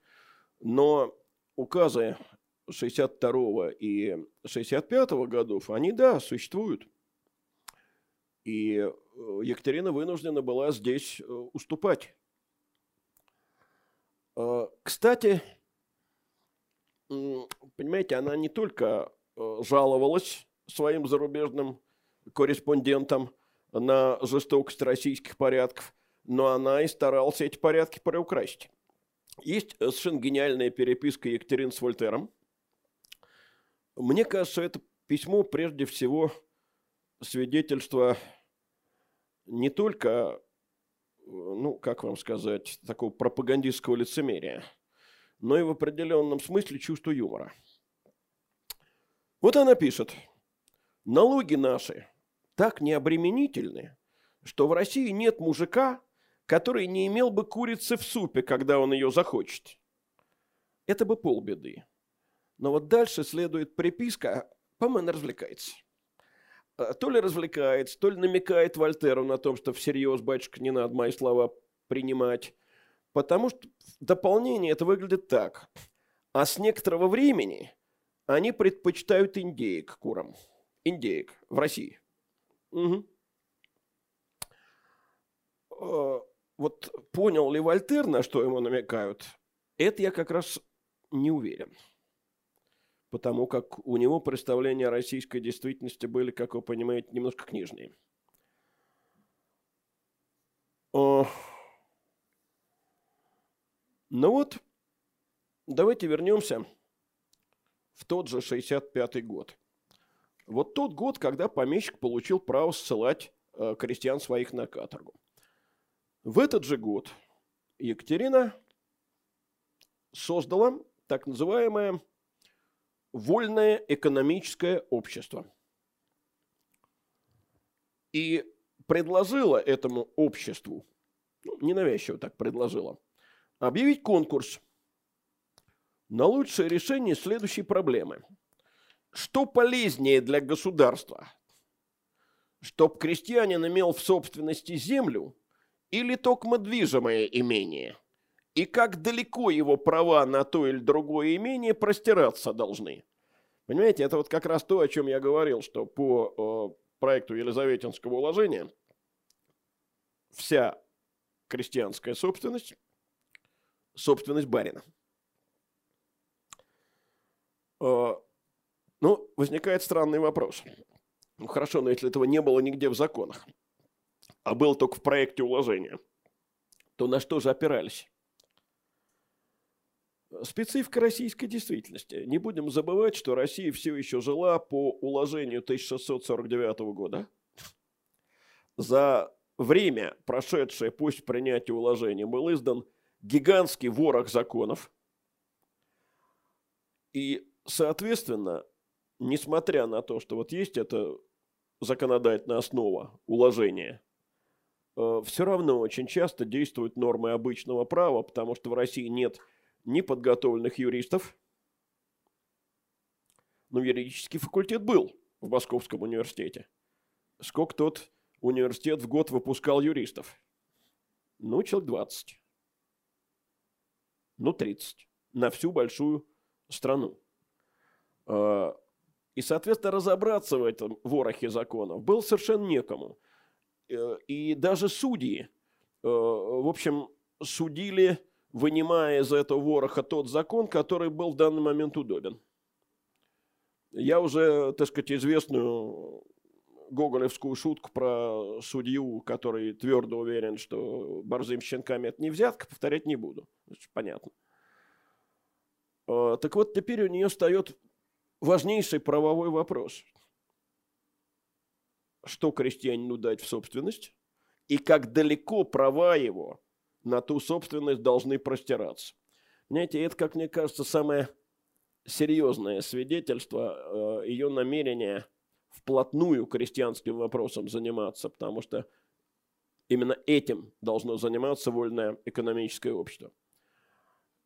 Но указы 62 и 65 годов, они, да, существуют. И э, Екатерина вынуждена была здесь э, уступать кстати, понимаете, она не только э, жаловалась своим зарубежным корреспондентам на жестокость российских порядков, но она и старалась эти порядки приукрасить. Есть совершенно гениальная переписка Екатерины с Вольтером. Мне кажется, это письмо прежде всего свидетельство не только ну, как вам сказать, такого пропагандистского лицемерия, но и в определенном смысле чувство юмора. Вот она пишет. Налоги наши так необременительны, что в России нет мужика, который не имел бы курицы в супе, когда он ее захочет. Это бы полбеды. Но вот дальше следует приписка, по-моему, развлекается. А, то ли развлекается, то ли намекает Вольтеру на том, что всерьез, батюшка, не надо мои слова принимать. Потому что в дополнение это выглядит так. А с некоторого времени они предпочитают индеек курам. Индеек в России. Угу. Вот понял ли Вольтер, на что ему намекают, это я как раз не уверен потому как у него представления о российской действительности были, как вы понимаете, немножко книжные. О... Ну вот, давайте вернемся в тот же 65-й год. Вот тот год, когда помещик получил право ссылать э, крестьян своих на каторгу. В этот же год Екатерина создала так называемое вольное экономическое общество. И предложила этому обществу, ну, ненавязчиво так предложила, объявить конкурс на лучшее решение следующей проблемы. Что полезнее для государства? Чтоб крестьянин имел в собственности землю или токмо движимое имение? И как далеко его права на то или другое имение простираться должны. Понимаете, это вот как раз то, о чем я говорил, что по э, проекту Елизаветинского уложения вся крестьянская собственность – собственность барина. Э, ну, возникает странный вопрос. Ну, хорошо, но если этого не было нигде в законах, а было только в проекте уложения, то на что же опирались? Специфика российской действительности. Не будем забывать, что Россия все еще жила по уложению 1649 года. За время, прошедшее после принятия уложения, был издан гигантский ворох законов. И, соответственно, несмотря на то, что вот есть эта законодательная основа уложения, э, все равно очень часто действуют нормы обычного права, потому что в России нет неподготовленных юристов. Но юридический факультет был в Московском университете. Сколько тот университет в год выпускал юристов? Ну, человек 20. Ну, 30. На всю большую страну. А, и, соответственно, разобраться в этом ворохе законов было совершенно некому. Э, и даже судьи, э, в общем, судили вынимая из этого вороха тот закон, который был в данный момент удобен. Я уже, так сказать, известную гоголевскую шутку про судью, который твердо уверен, что борзым щенками это не взятка, повторять не буду. Понятно. А, так вот, теперь у нее встает важнейший правовой вопрос. Что крестьянину дать в собственность и как далеко права его на ту собственность должны простираться. Понимаете, это, как мне кажется, самое серьезное свидетельство э, ее намерения вплотную крестьянским вопросом заниматься, потому что именно этим должно заниматься вольное экономическое общество.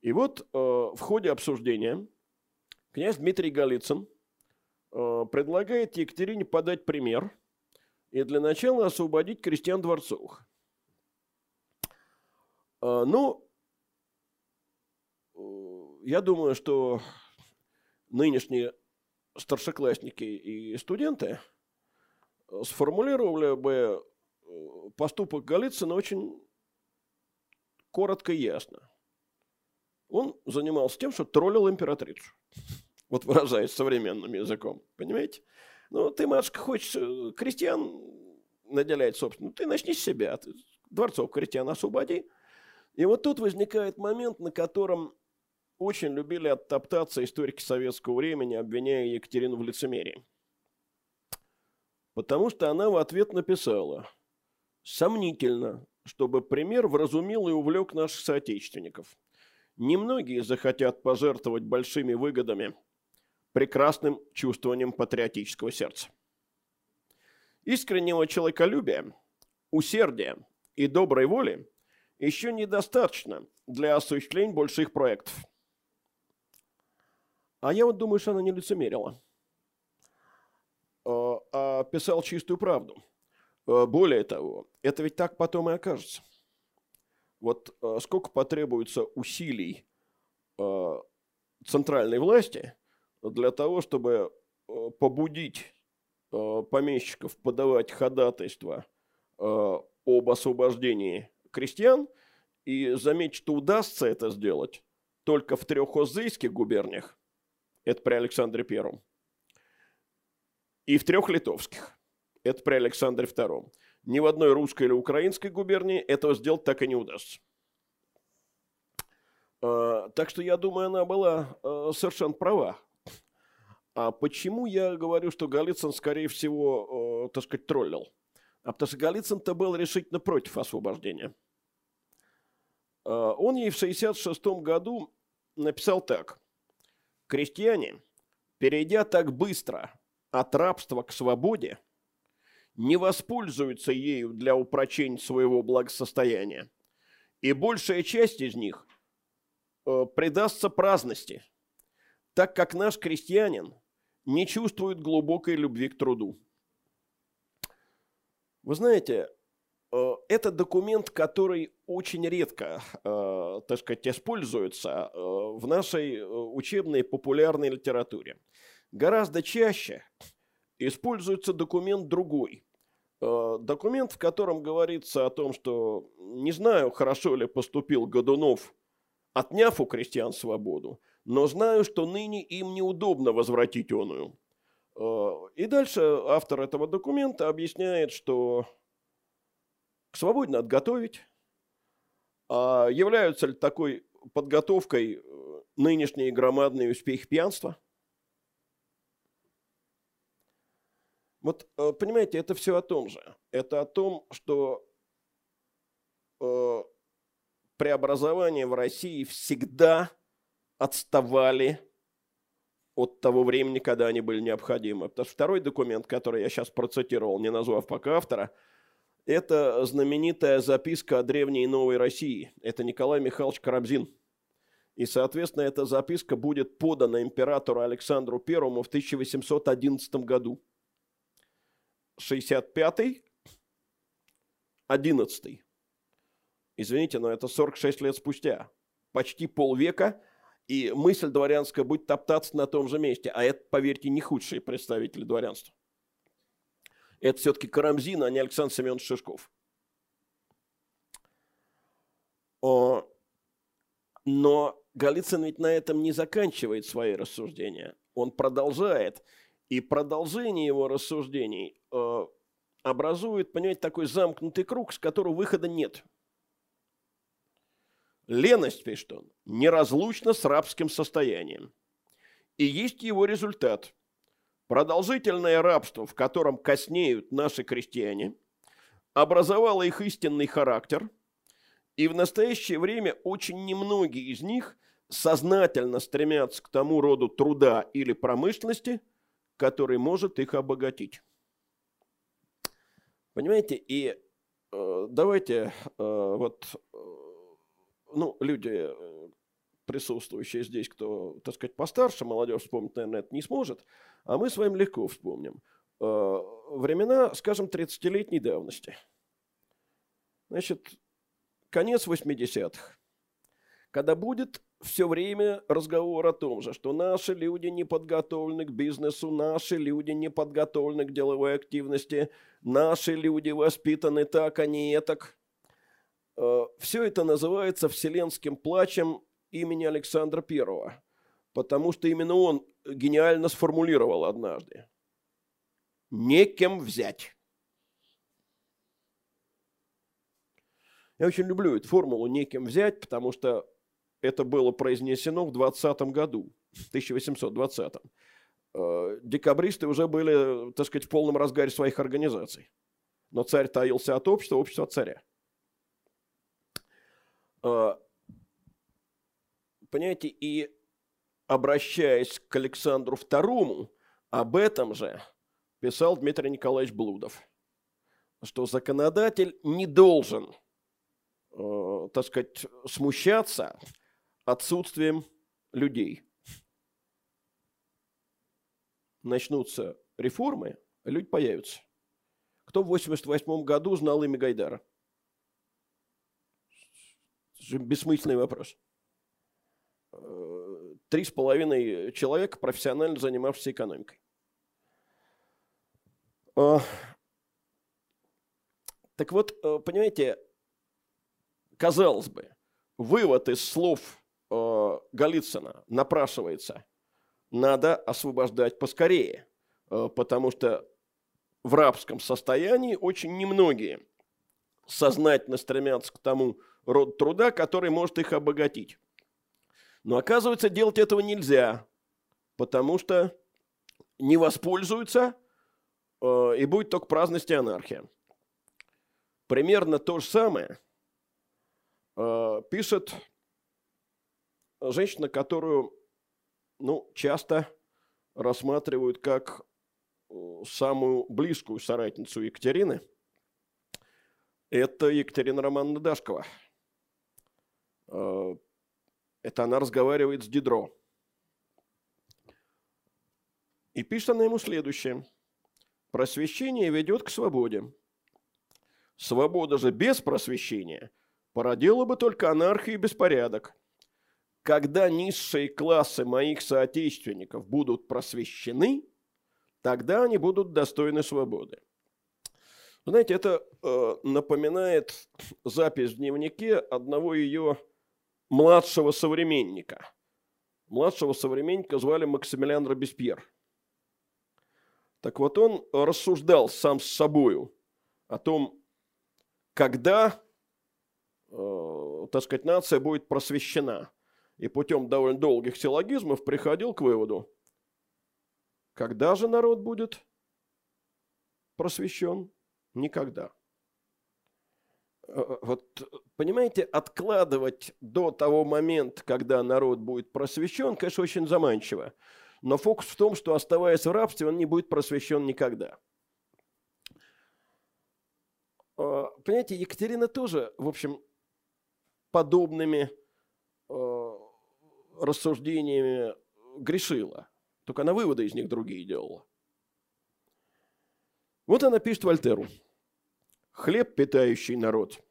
И вот э, в ходе обсуждения князь Дмитрий Голицын э, предлагает Екатерине подать пример и для начала освободить крестьян дворцовых. А, ну, я думаю, что нынешние старшеклассники и студенты сформулировали бы поступок Голицына очень коротко и ясно. Он занимался тем, что троллил императрицу. Вот выражаясь современным языком. Понимаете? Ну, ты, матушка, хочешь э, крестьян наделять собственно, ты начни с себя. Дворцов крестьян освободи. И вот тут возникает момент, на котором очень любили оттоптаться историки советского времени, обвиняя Екатерину в лицемерии. Потому что она в ответ написала «Сомнительно, чтобы пример вразумил и увлек наших соотечественников. Немногие захотят пожертвовать большими выгодами, прекрасным чувствованием патриотического сердца. Искреннего человеколюбия, усердия и доброй воли – еще недостаточно для осуществления больших проектов. А я вот думаю, что она не лицемерила, а, а писал чистую правду. А, более того, это ведь так потом и окажется. Вот а, сколько потребуется усилий центральной власти для того, чтобы побудить помещиков подавать ходатайство об освобождении крестьян, и заметь, что удастся это сделать только в трех озейских губерниях, это при Александре Первом, и в трех литовских, это при Александре Втором. Ни в одной русской или украинской губернии этого сделать так и не удастся. А, так что я думаю, она была а, совершенно права. А почему я говорю, что Голицын, скорее всего, а, так сказать, троллил? А потому что Голицын-то был решительно против освобождения. А, он ей в 66 году написал так. «Крестьяне, перейдя так быстро от рабства к свободе, не воспользуются ею для упрочения своего благосостояния, и большая часть из них э, предастся праздности, так как наш крестьянин не чувствует глубокой любви к труду. Вы знаете, э, это документ, который очень редко, э, так сказать, используется э, в нашей учебной популярной литературе. Гораздо чаще используется документ другой. Документ, в котором говорится о том, что не знаю, хорошо ли поступил Годунов, отняв у крестьян свободу, но знаю, что ныне им неудобно возвратить оную. И дальше автор этого документа объясняет, что к свободе готовить. А являются ли такой подготовкой э, нынешние громадные успехи пьянства? Вот, э, понимаете, это все о том же. Это о том, что э, преобразования в России всегда отставали от того времени, когда они были необходимы. Потому что второй документ, который я сейчас процитировал, не назвав пока автора – это знаменитая записка о древней и новой России. Это Николай Михайлович Карамзин. И, соответственно, эта записка будет подана императору Александру Первому в 1811 году. 65-й, 11 Извините, но это 46 лет спустя. Почти полвека, и мысль дворянская будет топтаться на том же месте. А это, поверьте, не худшие представители дворянства это все-таки Карамзин, а не Александр Семенович Шишков. Но Голицын ведь на этом не заканчивает свои рассуждения. Он продолжает. И продолжение его рассуждений э, образует, понимаете, такой замкнутый круг, с которого выхода нет. Леность, пишет он, неразлучна с рабским состоянием. И есть его результат – Продолжительное рабство, в котором коснеют наши крестьяне, образовало их истинный характер, и в настоящее время очень немногие из них сознательно стремятся к тому роду труда или промышленности, который может их обогатить. Понимаете, и э, давайте э, вот, э, ну, люди, э, присутствующие здесь, кто, так сказать, постарше, молодежь вспомнить, наверное, это не сможет – а мы с вами легко вспомним. Э, времена, скажем, 30-летней давности. Значит, конец 80-х. Когда будет все время разговор о том же, что наши люди не подготовлены к бизнесу, наши люди не подготовлены к деловой активности, наши люди воспитаны так, а не так. Э, все это называется вселенским плачем имени Александра Первого, потому что именно он гениально сформулировал однажды. Некем взять. Я очень люблю эту формулу «некем взять», потому что это было произнесено в 20 году, в 1820 -м. Э, декабристы уже были, так сказать, в полном разгаре своих организаций. Но царь таился от общества, общество от царя. Э, понимаете, и обращаясь к Александру II, об этом же писал Дмитрий Николаевич Блудов, что законодатель не должен, э, так сказать, смущаться отсутствием людей. Начнутся реформы, люди появятся. Кто в 88 году знал имя Гайдара? Бессмысленный вопрос. Э, три с половиной человека, профессионально занимавшихся экономикой. А, так вот, э, понимаете, казалось бы, вывод из слов э, Голицына напрашивается. Надо освобождать поскорее, потому что в рабском состоянии очень немногие сознательно стремятся к тому роду труда, который может их обогатить. Но оказывается, делать этого нельзя, потому что не воспользуются, э, и будет только праздность и анархия. Примерно то же самое э, пишет женщина, которую ну, часто рассматривают как э, самую близкую соратницу Екатерины. Это Екатерина Романовна Дашкова. Э, это она разговаривает с Дидро. И пишет она ему следующее. Просвещение ведет к свободе. Свобода же без просвещения породила бы только анархию и беспорядок. Когда низшие классы моих соотечественников будут просвещены, тогда они будут достойны свободы. Знаете, это э, напоминает запись в дневнике одного ее младшего современника. Младшего современника звали Максимилиан Робеспьер. Так вот, он рассуждал сам с собою о том, когда, э, так сказать, нация будет просвещена. И путем довольно долгих силлогизмов приходил к выводу, когда же народ будет просвещен? Никогда. Э, вот, понимаете, откладывать до того момента, когда народ будет просвещен, конечно, очень заманчиво. Но фокус в том, что оставаясь в рабстве, он не будет просвещен никогда. Э, понимаете, Екатерина тоже, в общем, подобными э, рассуждениями грешила. Только она выводы из них другие делала. Вот она пишет Вольтеру. Хлеб, питающий народ.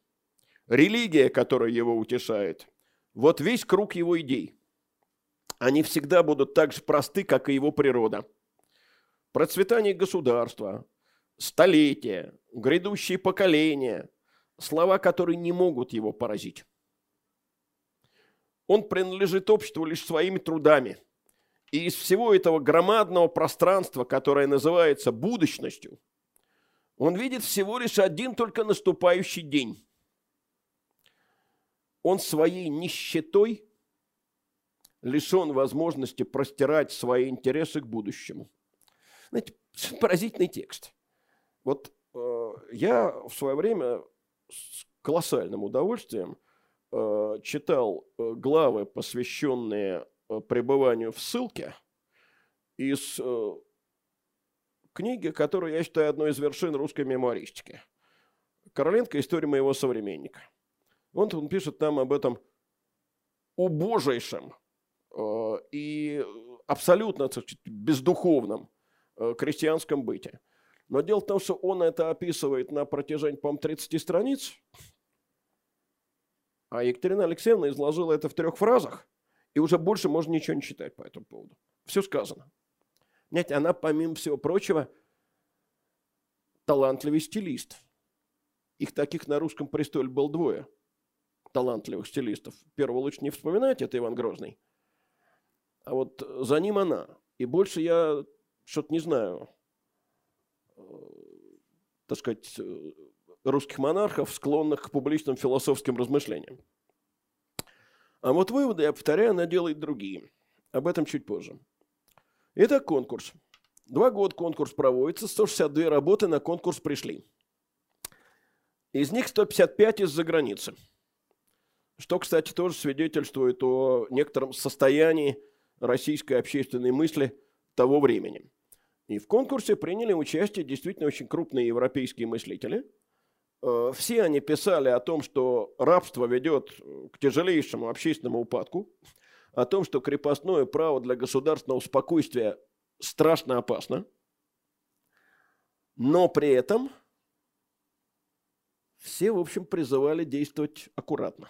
Религия, которая его утешает. Вот весь круг его идей. Они всегда будут так же просты, как и его природа. Процветание государства, столетия, грядущие поколения, слова, которые не могут его поразить. Он принадлежит обществу лишь своими трудами. И из всего этого громадного пространства, которое называется будущностью, он видит всего лишь один только наступающий день. Он своей нищетой лишен возможности простирать свои интересы к будущему. Знаете, [laughs] поразительный текст. Вот э, я в свое время с колоссальным удовольствием э, читал э, главы, посвященные э, пребыванию в ссылке из э, книги, которую я считаю одной из вершин русской мемуаристики. Короленко «История моего современника». Он, он пишет нам об этом убожайшем э, и абсолютно сказать, бездуховном э, крестьянском быте. Но дело в том, что он это описывает на протяжении, по-моему, 30 страниц, а Екатерина Алексеевна изложила это в трех фразах, и уже больше можно ничего не читать по этому поводу. Все сказано. Знаете, она, помимо всего прочего, талантливый стилист. Их таких на русском престоле было двое талантливых стилистов. Первого лучше не вспоминать, это Иван Грозный. А вот за ним она. И больше я что-то не знаю так сказать, э, русских монархов, склонных к публичным философским размышлениям. А вот выводы, я повторяю, она делает другие. Об этом чуть позже. Итак, конкурс. Два года конкурс проводится, 162 работы на конкурс пришли. Из них 155 из-за границы. Что, кстати, тоже свидетельствует о некотором состоянии российской общественной мысли того времени. И в конкурсе приняли участие действительно очень крупные европейские мыслители. Э, все они писали о том, что рабство ведет к тяжелейшему общественному упадку, о том, что крепостное право для государственного спокойствия страшно опасно, но при этом все, в общем, призывали действовать аккуратно.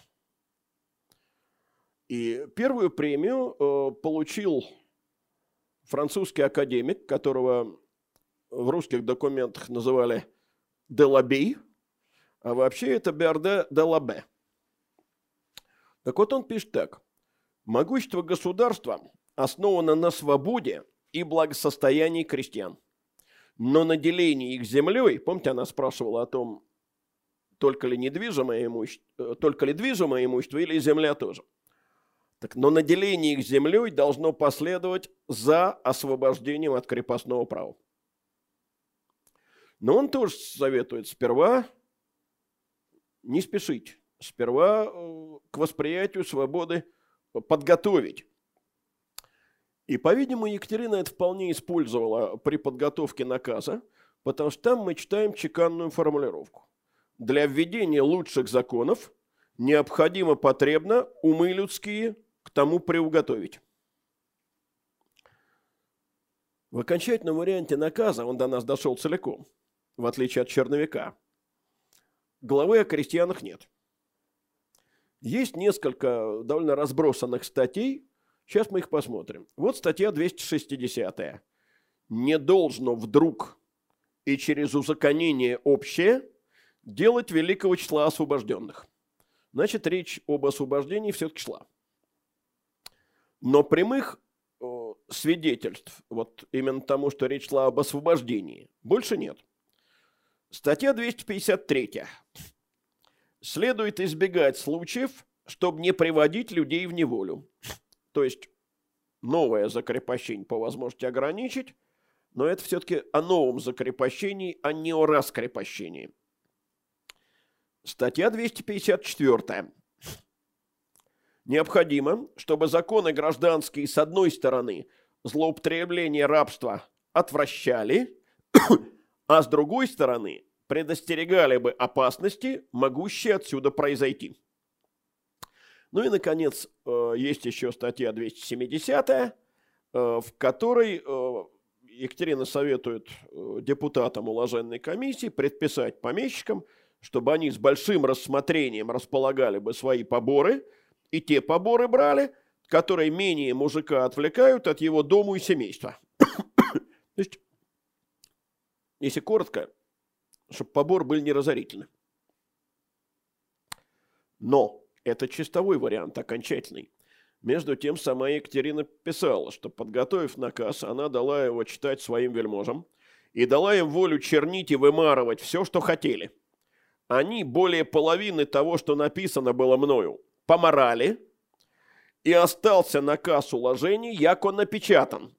И первую премию э, получил французский академик, которого в русских документах называли Делабей, а вообще это Берде Делабе. Так вот он пишет так. Могущество государства основано на свободе и благосостоянии крестьян. Но наделение их землей, помните, она спрашивала о том, только ли недвижимое имущество, только ли движимое имущество или земля тоже – так, но наделение их землей должно последовать за освобождением от крепостного права. Но он тоже советует сперва не спешить, сперва э, к восприятию свободы подготовить. И, по-видимому, Екатерина это вполне использовала при подготовке наказа, потому что там мы читаем чеканную формулировку. Для введения лучших законов необходимо потребно умы людские – к тому приуготовить. В окончательном варианте наказа он до нас дошел целиком, в отличие от черновика. главы о крестьянах нет. Есть несколько довольно разбросанных статей. Сейчас мы их посмотрим. Вот статья 260. Не должно вдруг и через узаконение общее делать великого числа освобожденных. Значит, речь об освобождении все-таки шла. Но прямых свидетельств вот именно тому, что речь шла об освобождении, больше нет. Статья 253. Следует избегать случаев, чтобы не приводить людей в неволю. То есть новое закрепощение по возможности ограничить, но это все-таки о новом закрепощении, а не о раскрепощении. Статья 254. Необходимо, чтобы законы гражданские с одной стороны злоупотребление рабства отвращали, [coughs] а с другой стороны предостерегали бы опасности, могущие отсюда произойти. Ну и, наконец, э, есть еще статья 270, э, в которой э, Екатерина советует депутатам уложенной комиссии предписать помещикам, чтобы они с большим рассмотрением располагали бы свои поборы, и те поборы брали, которые менее мужика отвлекают от его дому и семейства. [coughs] То есть, если коротко, чтобы побор был не разорительный. Но это чистовой вариант, окончательный. Между тем, сама Екатерина писала, что, подготовив наказ, она дала его читать своим вельможам и дала им волю чернить и вымарывать все, что хотели. Они более половины того, что написано было мною, поморали, и остался наказ уложений, як он напечатан.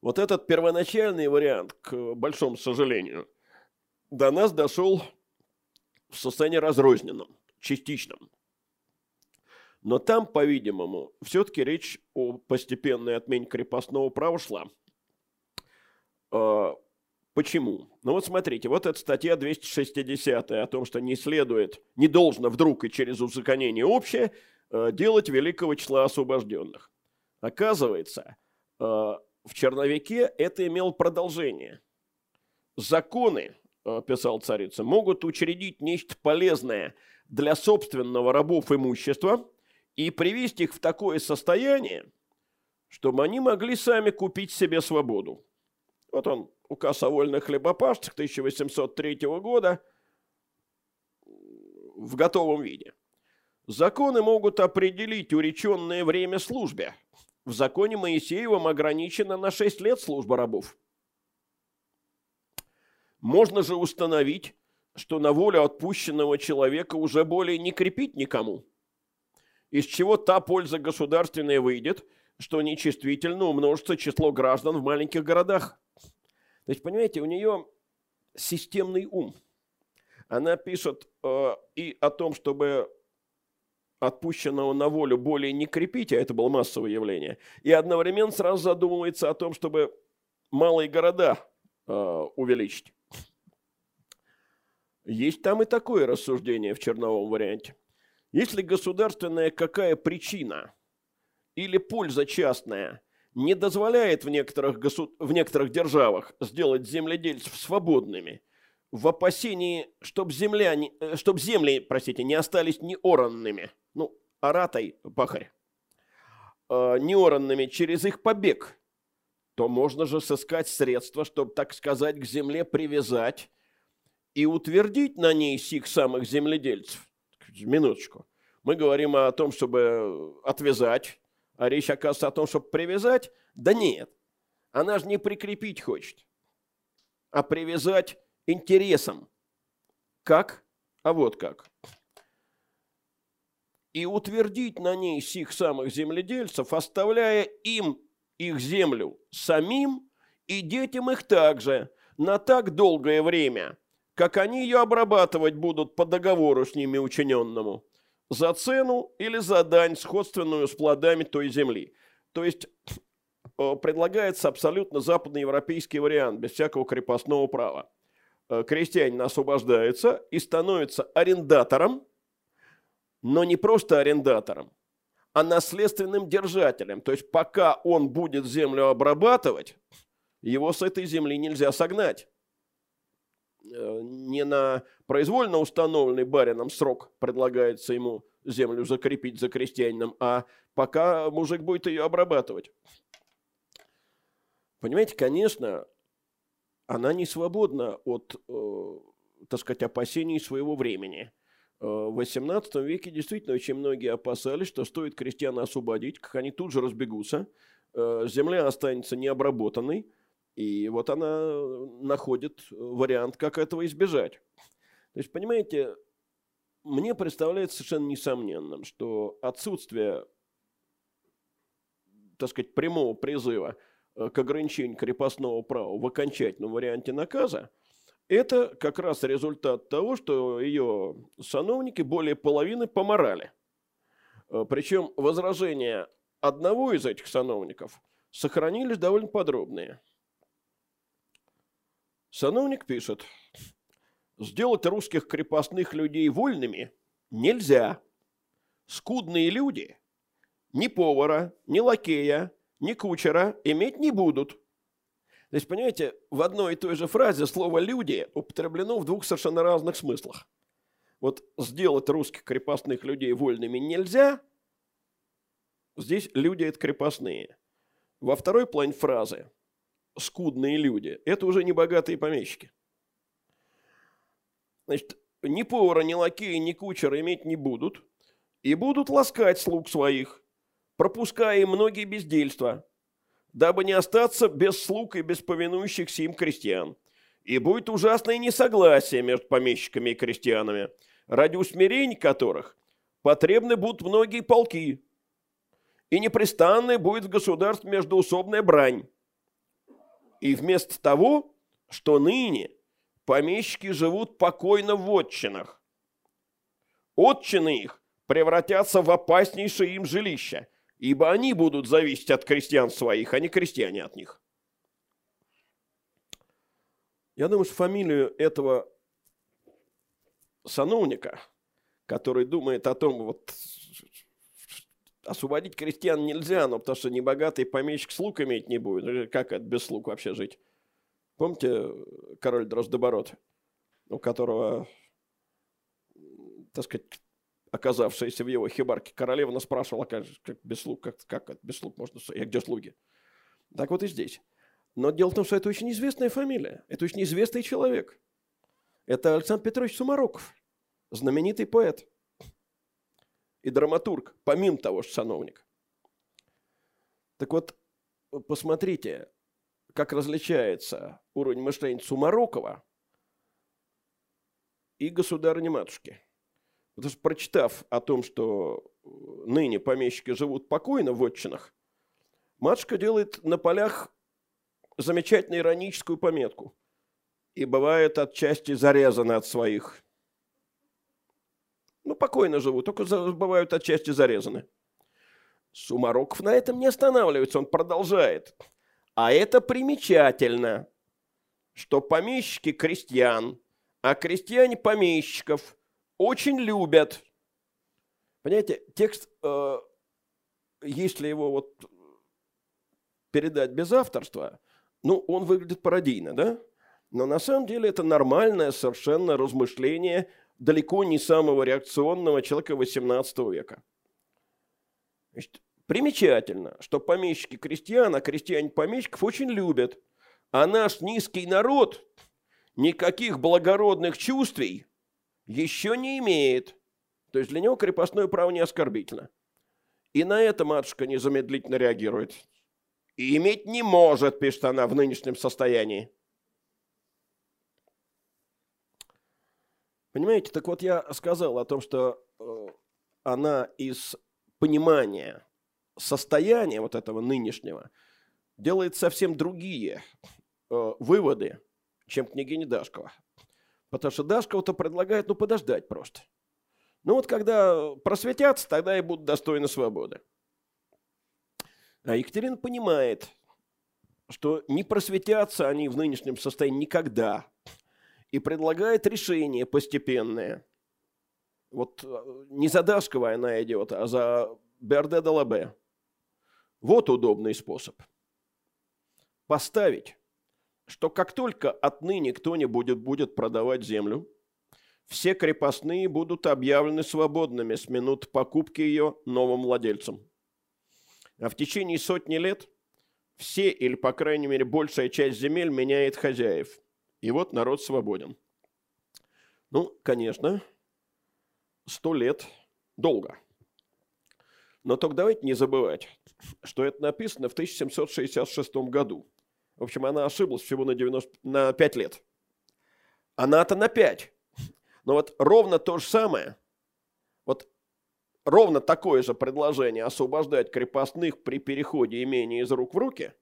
Вот этот первоначальный вариант, к большому сожалению, до нас дошел в состоянии разрозненном, частичном. Но там, по-видимому, все-таки речь о постепенной отмене крепостного права шла. А, почему? Ну вот смотрите, вот эта статья 260 о том, что не следует, не должно вдруг и через узаконение общее э, делать великого числа освобожденных. Оказывается, э, в черновике это имело продолжение. Законы, писал царица, могут учредить нечто полезное для собственного рабов имущества и привести их в такое состояние, чтобы они могли сами купить себе свободу. Вот он, указ о вольных хлебопашцах 1803 года в готовом виде. Законы могут определить уреченное время службе. В законе Моисеевом ограничено на 6 лет служба рабов. Можно же установить, что на волю отпущенного человека уже более не крепить никому. Из чего та польза государственная выйдет, что нечувствительно умножится число граждан в маленьких городах. То есть, понимаете, у нее системный ум. Она пишет э, и о том, чтобы отпущенного на волю более не крепить, а это было массовое явление, и одновременно сразу задумывается о том, чтобы малые города э, увеличить. Есть там и такое рассуждение в черновом варианте. Если государственная какая причина или польза частная не дозволяет в некоторых, госу... в некоторых державах сделать земледельцев свободными, в опасении, чтобы, земля не... Э, чтоб земли, простите, не остались неоранными, ну, аратой, пахарь, э, неоранными через их побег, то можно же сыскать средства, чтобы, так сказать, к земле привязать и утвердить на ней сих самых земледельцев. Минуточку. Мы говорим о том, чтобы отвязать, а речь оказывается о том, чтобы привязать. Да нет, она же не прикрепить хочет, а привязать интересом. Как? А вот как. И утвердить на ней сих самых земледельцев, оставляя им их землю самим и детям их также на так долгое время – как они ее обрабатывать будут по договору с ними учиненному, за цену или за дань, сходственную с плодами той земли. То есть э, предлагается абсолютно западноевропейский вариант, без всякого крепостного права. Э, крестьянин освобождается и становится арендатором, но не просто арендатором, а наследственным держателем. То есть пока он будет землю обрабатывать, его с этой земли нельзя согнать не на произвольно установленный барином срок предлагается ему землю закрепить за крестьянином, а пока мужик будет ее обрабатывать. Понимаете, конечно, она не свободна от, э, так сказать, опасений своего времени. Э, в XVIII веке действительно очень многие опасались, что стоит крестьян освободить, как они тут же разбегутся, э, земля останется необработанной, и вот она находит вариант, как этого избежать. То есть, понимаете, мне представляется совершенно несомненным, что отсутствие, так сказать, прямого призыва э, к ограничению крепостного права в окончательном варианте наказа, это как раз результат того, что ее сановники более половины поморали. Э, Причем возражения одного из этих сановников сохранились довольно подробные. Сановник пишет – Сделать русских крепостных людей вольными нельзя. Скудные люди ни повара, ни лакея, ни кучера иметь не будут. То есть, понимаете, в одной и той же фразе слово «люди» употреблено в двух совершенно разных смыслах. Вот сделать русских крепостных людей вольными нельзя, здесь люди – это крепостные. Во второй плане фразы «скудные люди» – это уже не богатые помещики – Значит, ни повара, ни лакея, ни кучера иметь не будут, и будут ласкать слуг своих, пропуская им многие бездельства, дабы не остаться без слуг и без повинующихся им крестьян. И будет ужасное несогласие между помещиками и крестьянами, ради усмирения которых потребны будут многие полки, и непрестанная будет в государстве междуусобная брань. И вместо того, что ныне – помещики живут покойно в отчинах. Отчины их превратятся в опаснейшее им жилище, ибо они будут зависеть от крестьян своих, а не крестьяне от них. Я думаю, что фамилию этого сановника, который думает о том, вот освободить крестьян нельзя, но потому что небогатый помещик слуг иметь не будет. Как это без слуг вообще жить? Помните король Дроздоборот, у которого, так сказать, оказавшаяся в его хибарке королева спрашивала, как, как без слуг, как, как без слуг можно, я где слуги? Так вот и здесь. Но дело в том, что это очень известная фамилия, это очень известный человек. Это Александр Петрович Сумароков, знаменитый поэт и драматург, помимо того, что сановник. Так вот, посмотрите, как различается уровень мышления Сумарокова и государыни-матушки. Потому что, прочитав о том, что ныне помещики живут покойно в отчинах, матушка делает на полях замечательную ироническую пометку. И бывает отчасти зарезаны от своих. Ну, покойно живут, только бывают отчасти зарезаны. Сумароков на этом не останавливается, он продолжает – а это примечательно, что помещики крестьян, а крестьяне помещиков очень любят. Понимаете, текст, э, если его вот передать без авторства, ну, он выглядит пародийно, да? Но на самом деле это нормальное совершенно размышление далеко не самого реакционного человека XVIII века. Значит, Примечательно, что помещики крестьян, а крестьяне помещиков очень любят. А наш низкий народ никаких благородных чувствий еще не имеет. То есть для него крепостное право не оскорбительно. И на это матушка незамедлительно реагирует. И иметь не может, пишет она, в нынешнем состоянии. Понимаете, так вот я сказал о том, что э, она из понимания состояние вот этого нынешнего делает совсем другие э, выводы, чем княгиня Дашкова. Потому что Дашкова-то предлагает, ну, подождать просто. Ну, вот когда просветятся, тогда и будут достойны свободы. А Екатерина понимает, что не просветятся они в нынешнем состоянии никогда. И предлагает решение постепенное. Вот э, не за Дашковой она идет, а за Берде де Лабе. Вот удобный способ. Поставить что как только отныне кто-нибудь будет продавать землю, все крепостные будут объявлены свободными с минут покупки ее новым владельцам. А в течение сотни лет все или, по крайней мере, большая часть земель меняет хозяев. И вот народ свободен. Ну, конечно, сто лет долго. Но только давайте не забывать, что это написано в 1766 году. В общем, она ошиблась всего на, 90, на 5 лет. Она-то на 5. Но вот ровно то же самое, вот ровно такое же предложение освобождать крепостных при переходе имения из рук в руки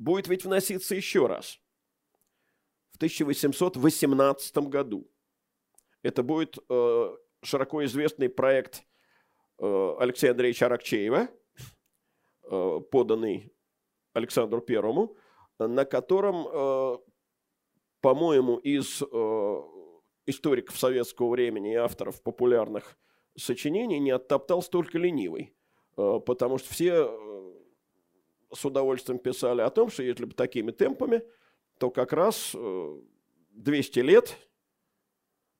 будет ведь вноситься еще раз в 1818 году. Это будет э, широко известный проект э, Алексея Андреевича Аракчеева, э, поданный Александру Первому, на котором, э, по-моему, из э, историков советского времени и авторов популярных сочинений не оттоптал столько ленивый. Э, потому что все э, с удовольствием писали о том, что если бы такими темпами, то как раз 200 э, лет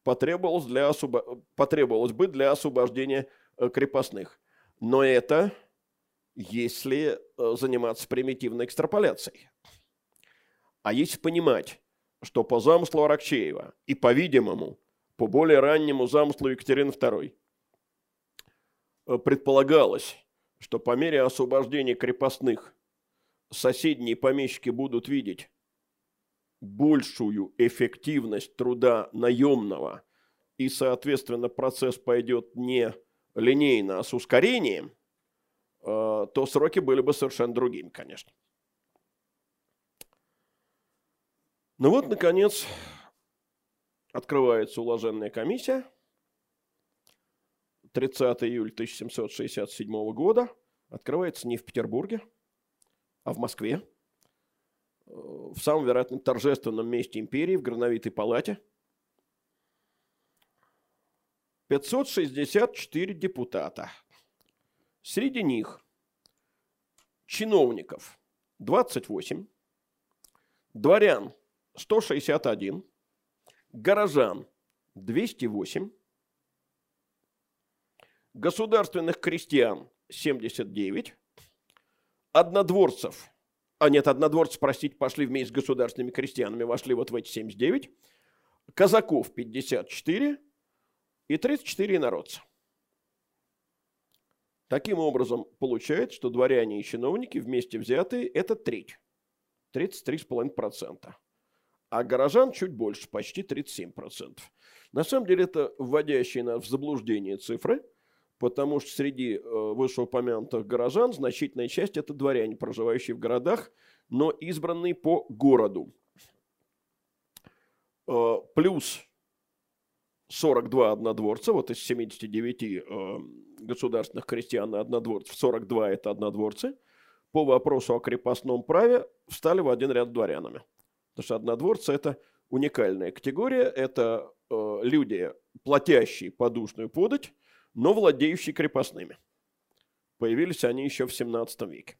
потребовалось, для освобо... потребовалось бы для освобождения крепостных. Но это если заниматься примитивной экстраполяцией. А если понимать, что по замыслу Аракчеева и, по-видимому, по более раннему замыслу Екатерины II э, предполагалось, что по мере освобождения крепостных соседние помещики будут видеть большую эффективность труда наемного, и, соответственно, процесс пойдет не линейно, а с ускорением, э, то сроки были бы совершенно другими, конечно. Ну вот, наконец, открывается уложенная комиссия. 30 июля 1767 года. Открывается не в Петербурге, а в Москве. В самом, вероятно, торжественном месте империи, в Грановитой палате. 564 депутата. Среди них чиновников 28, дворян 161, горожан 208, государственных крестьян 79, однодворцев, а нет, однодворцы, простите, пошли вместе с государственными крестьянами, вошли вот в эти 79, казаков 54 и 34 инородца. Таким образом, получается, что дворяне и чиновники вместе взятые – это треть, 33,5% а горожан чуть больше, почти 37%. На самом деле это вводящие нас в заблуждение цифры, потому что среди э, вышеупомянутых горожан значительная часть это дворяне, проживающие в городах, но избранные по городу. Э, плюс 42 однодворца, вот из 79 э, государственных крестьян и однодворцев, 42 это однодворцы, по вопросу о крепостном праве встали в один ряд дворянами. Потому что однодворцы – это уникальная категория, это люди, платящие подушную подать, но владеющие крепостными. Появились они еще в 17 веке.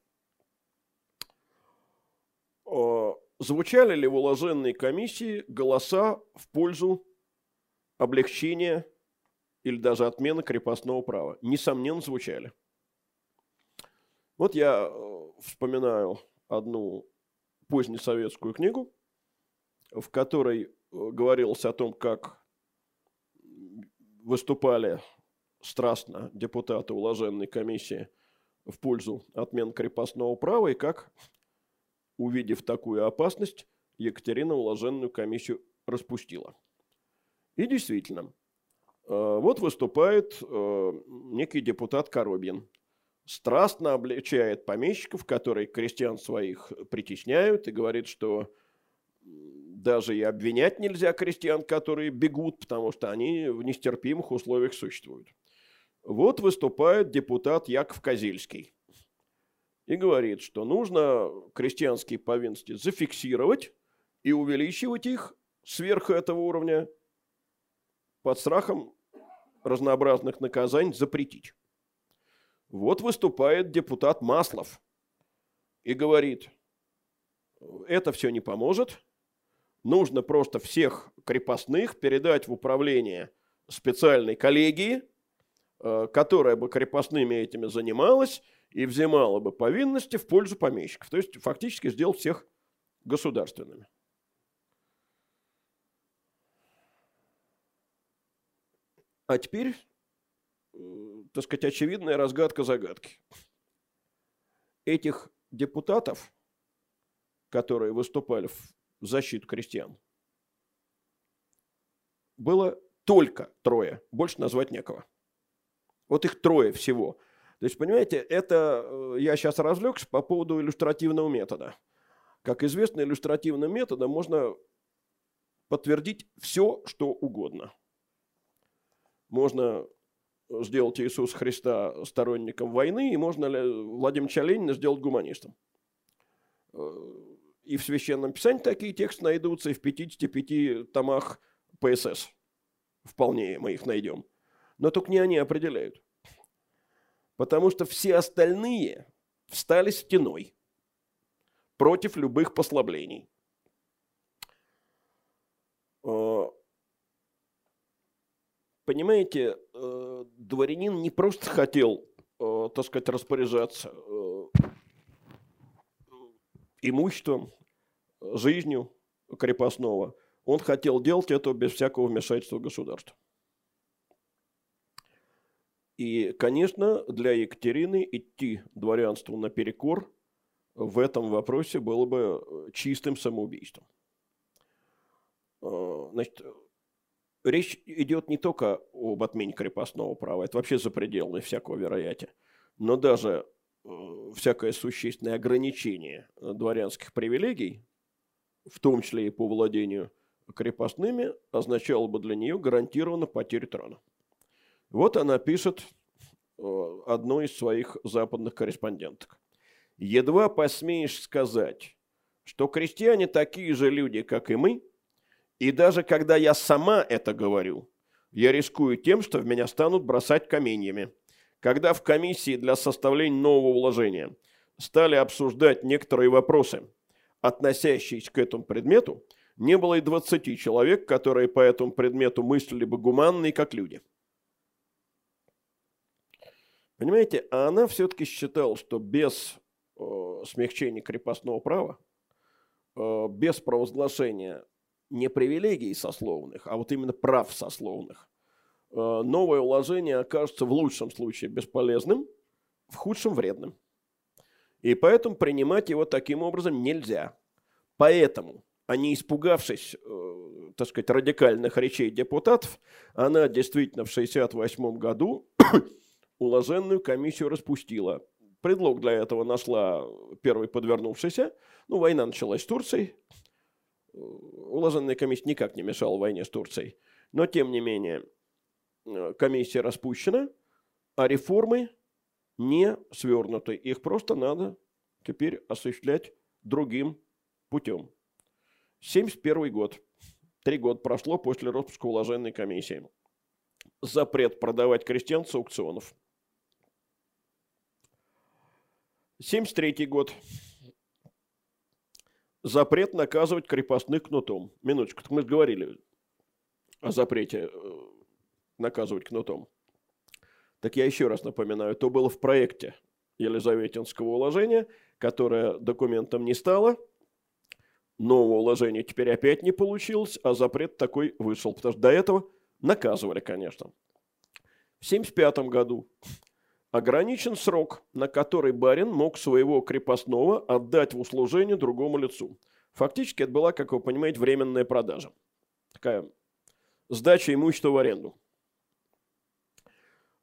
Э, звучали ли в уложенной комиссии голоса в пользу облегчения или даже отмены крепостного права? Несомненно, звучали. Вот я э, вспоминаю одну позднесоветскую книгу в которой э, говорилось о том, как выступали страстно депутаты уложенной комиссии в пользу отмен крепостного права, и как, увидев такую опасность, Екатерина уложенную комиссию распустила. И действительно, э, вот выступает э, некий депутат Коробьин, страстно обличает помещиков, которые крестьян своих притесняют, и говорит, что даже и обвинять нельзя крестьян, которые бегут, потому что они в нестерпимых условиях существуют. Вот выступает депутат Яков Козельский и говорит, что нужно крестьянские повинности зафиксировать и увеличивать их сверх этого уровня под страхом разнообразных наказаний запретить. Вот выступает депутат Маслов и говорит – это все не поможет. Нужно просто всех крепостных передать в управление специальной коллегии, которая бы крепостными этими занималась и взимала бы повинности в пользу помещиков. То есть фактически сделал всех государственными. А теперь, э, так сказать, очевидная разгадка загадки. Этих депутатов, которые выступали в защиту крестьян, было только трое, больше назвать некого. Вот их трое всего. То есть, понимаете, это э, я сейчас развлекся по поводу иллюстративного метода. Как известно, иллюстративным методом можно подтвердить все, что угодно – можно сделать Иисуса Христа сторонником войны, и можно Владимира Ленина сделать гуманистом. Э, и в Священном Писании такие тексты найдутся, и в 55 томах ПСС. Вполне мы их найдем. Но только не они определяют. Потому что все остальные встали стеной против любых послаблений. Э, понимаете, э, дворянин не просто хотел, э, так сказать, распоряжаться имуществом, жизнью крепостного. Он хотел делать это без всякого вмешательства государства. И, конечно, для Екатерины идти дворянству наперекор в этом вопросе было бы чистым самоубийством. Значит, речь идет не только об отмене крепостного права, это вообще за пределами всякого вероятия, но даже э, всякое существенное ограничение дворянских привилегий, в том числе и по владению крепостными, означало бы для нее гарантированно потерю трона. Вот она пишет э, одной из своих западных корреспонденток. «Едва посмеешь сказать, что крестьяне такие же люди, как и мы – и даже когда я сама это говорю, я рискую тем, что в меня станут бросать каменьями. Когда в комиссии для составления нового уложения стали обсуждать некоторые вопросы, относящиеся к этому предмету, не было и 20 человек, которые по этому предмету мыслили бы гуманно и как люди. Понимаете, а она все-таки считала, что без э, смягчения крепостного права, э, без провозглашения не привилегий сословных, а вот именно прав сословных, э, новое уложение окажется в лучшем случае бесполезным, в худшем вредным. И поэтому принимать его таким образом нельзя. Поэтому, а не испугавшись, э, так сказать, радикальных речей депутатов, она действительно в 1968 году уложенную комиссию распустила. Предлог для этого нашла первый подвернувшийся. Ну, война началась с Турцией, уложенная комиссия никак не мешала войне с Турцией. Но, тем не менее, э, комиссия распущена, а реформы не свернуты. Их просто надо теперь осуществлять другим путем. 71 год. Три года прошло после распуска уложенной комиссии. Запрет продавать крестьян с аукционов. 73 год запрет наказывать крепостных кнутом. Минуточку, мы же говорили о запрете э, наказывать кнутом. Так я еще раз напоминаю, то было в проекте Елизаветинского уложения, которое документом не стало. Нового уложения теперь опять не получилось, а запрет такой вышел. Потому что до этого наказывали, конечно. В 1975 году ограничен срок, на который барин мог своего крепостного отдать в услужение другому лицу. Фактически это была, как вы понимаете, временная продажа. Такая сдача имущества в аренду.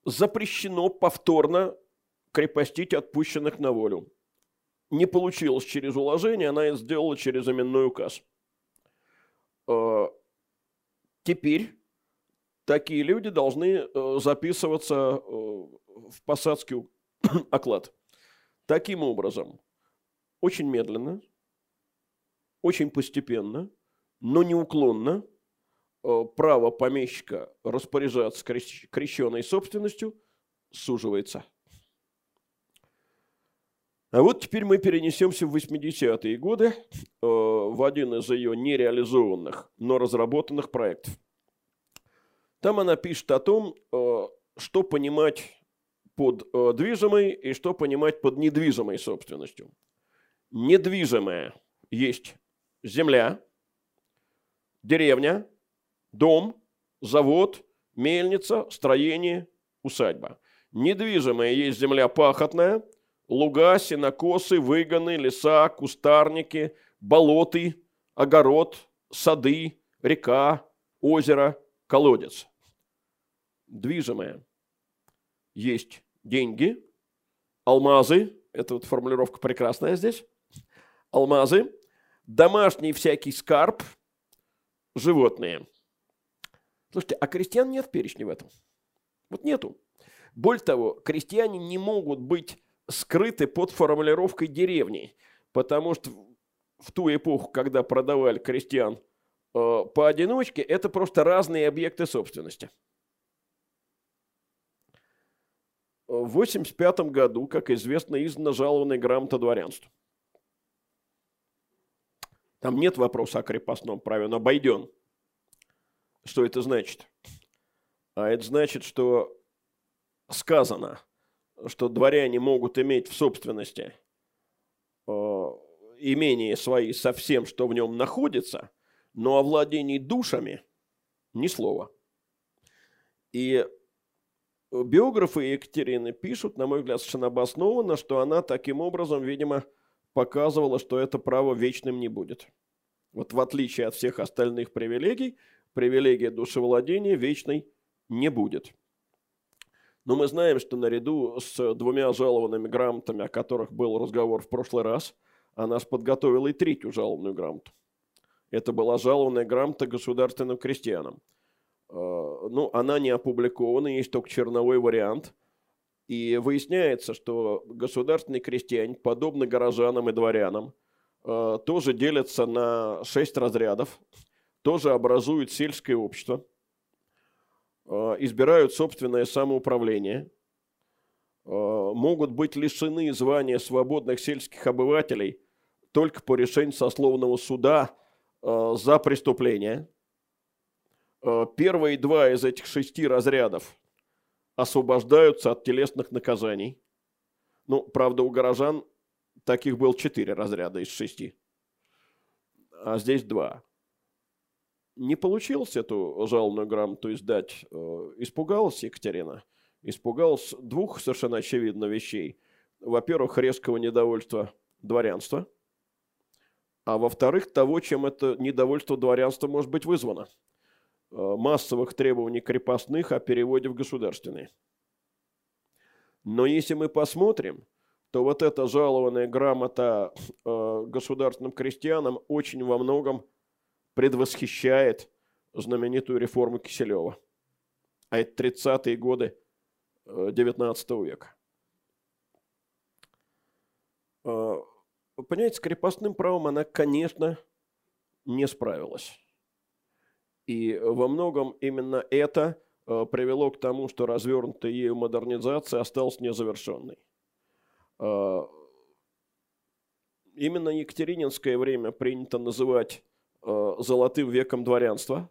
Запрещено повторно крепостить отпущенных на волю. Не получилось через уложение, она это сделала через именной указ. А, теперь такие люди должны э, записываться э, в посадский [coughs] оклад. Таким образом, очень медленно, очень постепенно, но неуклонно э, право помещика распоряжаться крещенной собственностью суживается. А вот теперь мы перенесемся в 80-е годы э, в один из ее нереализованных, но разработанных проектов. Там она пишет о том, э, что понимать под э, движимой и что понимать под недвижимой собственностью. Недвижимая есть земля, деревня, дом, завод, мельница, строение, усадьба. Недвижимая есть земля пахотная, луга, сенокосы, выгоны, леса, кустарники, болоты, огород, сады, река, озеро, колодец. Движимая есть деньги, алмазы, это вот формулировка прекрасная здесь, алмазы, домашний всякий скарб, животные. Слушайте, а крестьян нет в перечне в этом? Вот нету. Более того, крестьяне не могут быть скрыты под формулировкой деревни, потому что в ту эпоху, когда продавали крестьян э, поодиночке, это просто разные объекты собственности. В 1985 году, как известно, издана жалованная грамота дворянству. Там нет вопроса о крепостном праве, он обойден. Что это значит? А это значит, что сказано, что дворяне могут иметь в собственности э, имение свои со всем, что в нем находится, но о владении душами ни слова. И биографы Екатерины пишут, на мой взгляд, совершенно обоснованно, что она таким образом, видимо, показывала, что это право вечным не будет. Вот в отличие от всех остальных привилегий, привилегия душевладения вечной не будет. Но мы знаем, что наряду с двумя жалованными грамотами, о которых был разговор в прошлый раз, она подготовила и третью жалованную грамоту. Это была жалованная грамота государственным крестьянам. А, ну, она не опубликована, есть только черновой вариант. И выясняется, что государственные крестьяне, подобно горожанам и дворянам, а, тоже делятся на шесть разрядов, тоже образуют сельское общество – Э, избирают собственное самоуправление, могут быть лишены звания свободных сельских обывателей только по решению сословного суда за преступление. Первые два из этих шести разрядов освобождаются от телесных наказаний. Ну, правда, у горожан таких было четыре разряда из шести, а здесь два не получилось эту жалобную грамоту издать, э, испугалась Екатерина. Испугалась двух совершенно очевидно вещей. Во-первых, резкого недовольства дворянства, а во-вторых, того, чем это недовольство дворянства может быть вызвано. Э, массовых требований крепостных о переводе в государственные. Но если мы посмотрим, то вот эта жалованная грамота э, государственным крестьянам очень во многом предвосхищает знаменитую реформу Киселева. А это 30-е годы 19 э, века. Понимаете, с крепостным правом она, конечно, не справилась. И во многом именно это э, привело к тому, что развернутая ею модернизация осталась незавершенной. Именно Екатерининское время принято называть Э, золотым веком дворянства.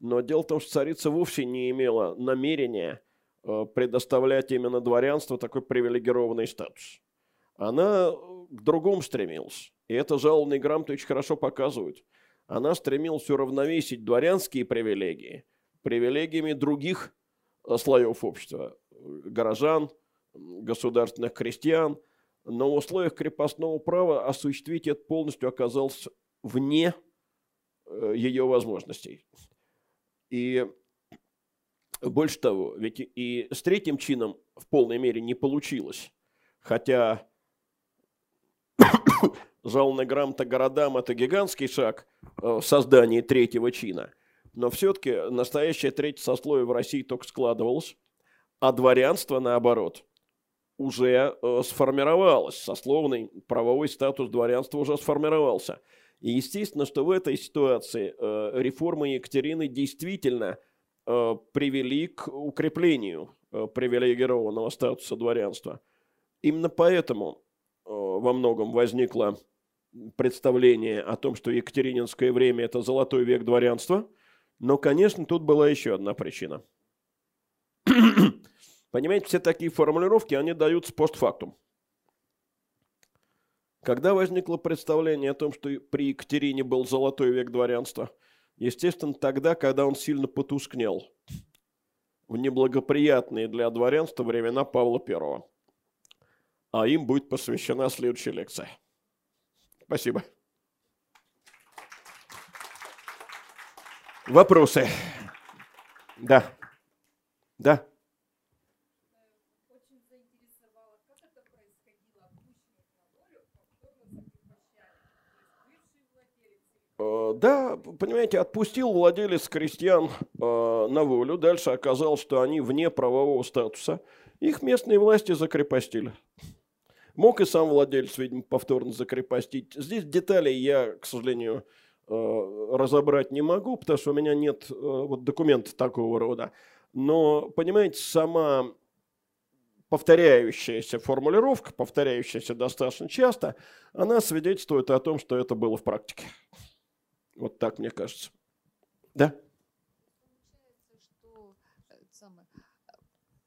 Но дело в том, что царица вовсе не имела намерения э, предоставлять именно дворянству такой привилегированный статус. Она к другому стремилась. И это жалобные грамоты очень хорошо показывают. Она стремилась уравновесить дворянские привилегии привилегиями других э, слоев общества. Горожан, государственных крестьян. Но в условиях крепостного права осуществить это полностью оказалось вне Э, ее возможностей. И больше того, ведь и с третьим чином в полной мере не получилось. Хотя жалобная грамота городам – это гигантский шаг в создании третьего чина. Но все-таки настоящее третье сословие в России только складывалось, а дворянство, наоборот, уже э, сформировалось. Сословный правовой статус дворянства уже сформировался – и естественно, что в этой ситуации э, реформы Екатерины действительно э, привели к укреплению э, привилегированного статуса дворянства. Именно поэтому во многом возникло представление о том, что Екатерининское время – это золотой век дворянства. Но, конечно, тут была еще одна причина. [clears throat] Понимаете, все такие формулировки, они даются постфактум. Когда возникло представление о том, что при Екатерине был золотой век дворянства? Естественно, тогда, когда он сильно потускнел в неблагоприятные для дворянства времена Павла I. А им будет посвящена следующая лекция. Спасибо. Вопросы? Да. Да. Э, да, понимаете, отпустил владелец крестьян э, на волю, дальше оказалось, что они вне правового статуса. Их местные власти закрепостили. Мог и сам владелец, видимо, повторно закрепостить. Здесь деталей я, к сожалению, э, разобрать не могу, потому что у меня нет э, вот, документа такого рода. Но, понимаете, сама повторяющаяся формулировка, повторяющаяся достаточно часто, она свидетельствует о том, что это было в практике. Вот так мне кажется. Да?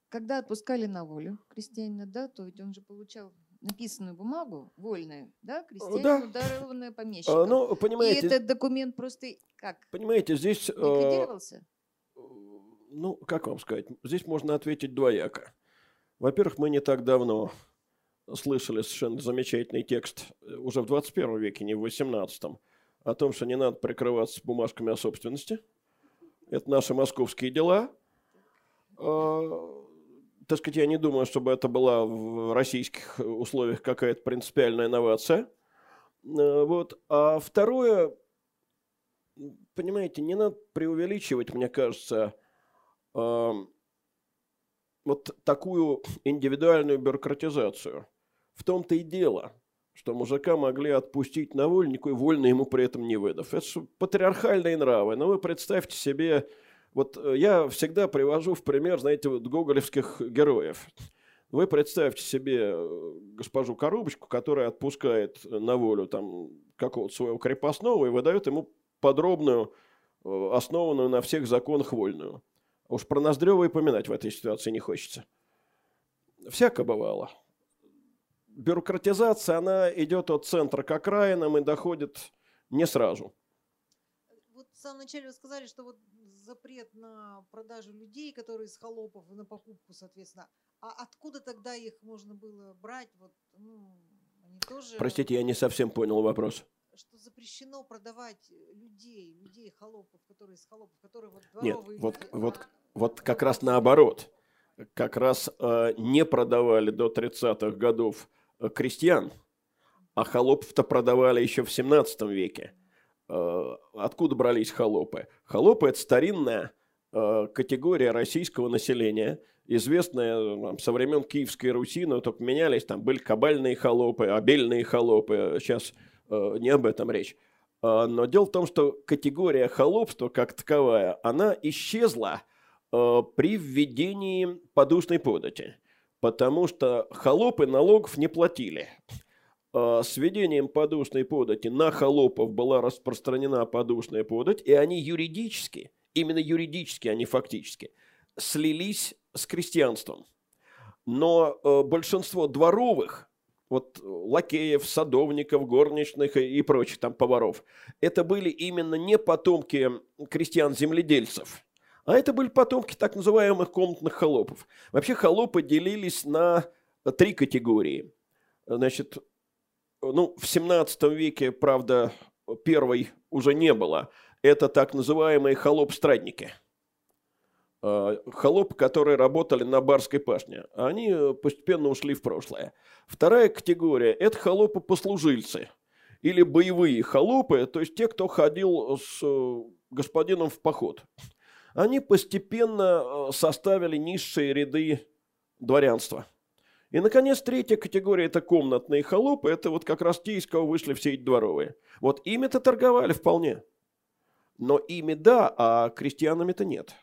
когда отпускали на волю крестьянина, да, то ведь он же получал написанную бумагу, вольную, да, крестьянину, да. дарованную помещиком. А, ну, понимаете, И этот документ просто как? Понимаете, здесь... Э, ликвидировался? Э, ну, как вам сказать, здесь можно ответить двояко. Во-первых, мы не так давно слышали совершенно замечательный текст, э, уже в 21 веке, не в 18 о том, что не надо прикрываться бумажками о собственности. Это наши московские дела. А, так сказать, я не думаю, чтобы это была в российских условиях какая-то принципиальная инновация. А, вот. А второе, понимаете, не надо преувеличивать, мне кажется, а, вот такую индивидуальную бюрократизацию. В том-то и дело, что мужика могли отпустить на волю, никакой вольно ему при этом не выдав. Это же патриархальные нравы. Но вы представьте себе вот э, я всегда привожу в пример, знаете, вот гоголевских героев. Вы представьте себе э, госпожу Коробочку, которая отпускает на волю там какого-то своего крепостного и выдает ему подробную, э, основанную на всех законах вольную. Уж про Ноздрева и поминать в этой ситуации не хочется. Всяко бывало. Бюрократизация, она идет от центра к окраинам и доходит не сразу. Вот в самом начале вы сказали, что вот запрет на продажу людей, которые из холопов, на покупку, соответственно. А откуда тогда их можно было брать? Вот, ну, они тоже... Простите, я не совсем понял вопрос. Что запрещено продавать людей, людей холопов, которые из холопов, которые вот Нет, вот, люди, вот, а... вот как раз наоборот. Как раз э, не продавали до 30-х годов э, крестьян, а холопов-то продавали еще в 17 веке. Э, откуда брались холопы? Холопы – это старинная э, категория российского населения, известная там, со времен Киевской Руси, но только менялись, там были кабальные холопы, обельные холопы, сейчас э, не об этом речь. Но дело в том, что категория холопства как таковая, она исчезла при введении подушной подати, потому что холопы налогов не платили. А, с введением подушной подати на холопов была распространена подушная подать, и они юридически, именно юридически, а не фактически, слились с крестьянством. Но э, большинство дворовых, вот лакеев, садовников, горничных и прочих там поваров, это были именно не потомки крестьян-земледельцев, а это были потомки так называемых комнатных холопов. Вообще холопы делились на три категории. Значит, ну, в 17 веке, правда, первой уже не было. Это так называемые холоп-страдники. А, холопы, которые работали на барской пашне. Они постепенно ушли в прошлое. Вторая категория – это холопы-послужильцы. Или боевые холопы, то есть те, кто ходил с э, господином в поход. Они постепенно э, составили низшие ряды дворянства – и, наконец, третья категория – это комнатные холопы. Это вот как раз те, из кого вышли все эти дворовые. Вот ими-то торговали вполне. Но ими да, а крестьянами-то нет.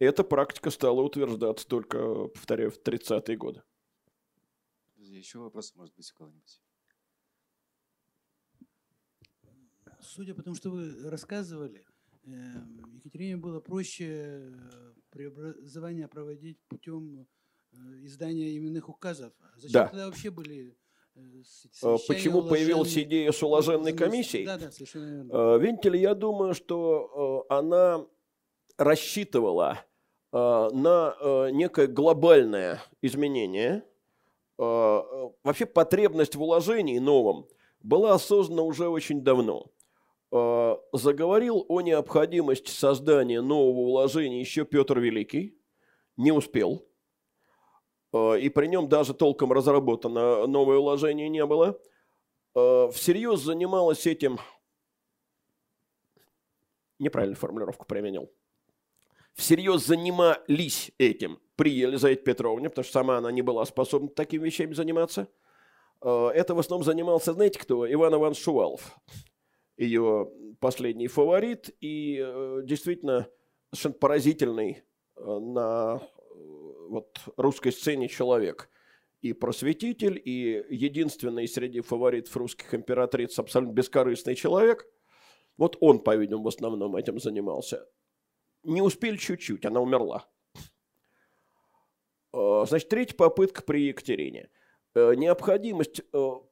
эта практика стала утверждаться только, повторяю, в 30-е годы. Еще вопрос, может быть, у кого-нибудь? Судя по тому, что вы рассказывали, Екатерине было проще э, преобразование проводить путем э, издания именных указов. А зачем да. тогда вообще были э, Почему появилась идея с уложенной комиссией? Да, да, совершенно верно. Видите ли, я думаю, что она рассчитывала на некое глобальное изменение. Вообще потребность в уложении новом была осознана уже очень давно. Э, заговорил о необходимости создания нового уложения еще Петр Великий, не успел, э, и при нем даже толком разработано новое уложение не было. Э, всерьез занималась этим, неправильную формулировку применил, всерьез занимались этим при Елизавете Петровне, потому что сама она не была способна такими вещами заниматься. Это в основном занимался, знаете кто? Иван Иванович Шувалов ее последний фаворит и э, действительно совершенно поразительный э, на э, вот, русской сцене человек. И просветитель, и единственный среди фаворитов русских императриц абсолютно бескорыстный человек. Вот он, по-видимому, в основном этим занимался. Не успели чуть-чуть, она умерла. Значит, третья попытка при Екатерине. Необходимость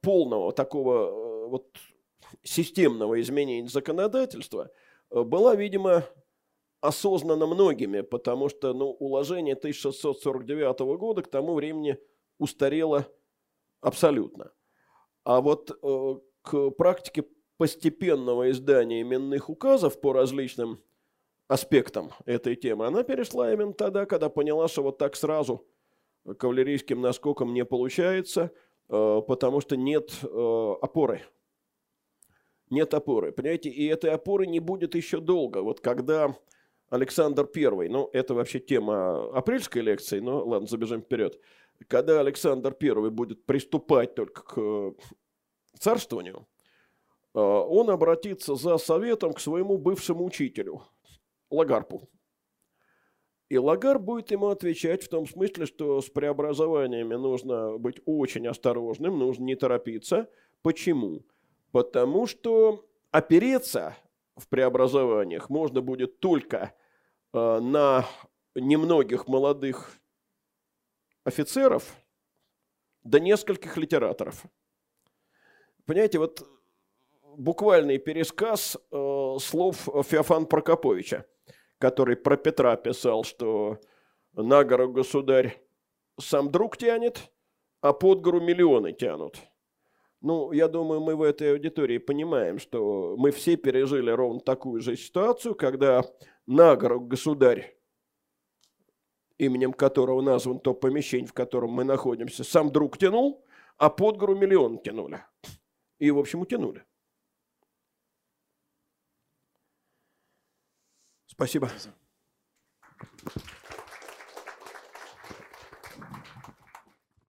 полного такого вот системного изменения законодательства э, была, видимо, осознана многими, потому что ну, уложение 1649 года к тому времени устарело абсолютно. А вот э, к практике постепенного издания именных указов по различным аспектам этой темы, она перешла именно тогда, когда поняла, что вот так сразу кавалерийским наскоком не получается, э, потому что нет э, опоры нет опоры. Понимаете, и этой опоры не будет еще долго. Вот когда Александр Первый, ну, это вообще тема апрельской лекции, но ладно, забежим вперед. Когда Александр Первый будет приступать только к царствованию, э, он обратится за советом к своему бывшему учителю, Лагарпу. И Лагар будет ему отвечать в том смысле, что с преобразованиями нужно быть очень осторожным, нужно не торопиться. Почему? Потому что опереться в преобразованиях можно будет только э, на немногих молодых офицеров да нескольких литераторов. Понимаете, вот буквальный пересказ э, слов Феофан Прокоповича, который про Петра писал, что на гору государь сам друг тянет, а под гору миллионы тянут – ну, я думаю, мы в этой аудитории понимаем, что мы все пережили ровно такую же ситуацию, когда на гору государь, именем которого назван то помещение, в котором мы находимся, сам друг тянул, а под гору миллион тянули. И, в общем, утянули. Спасибо. Спасибо.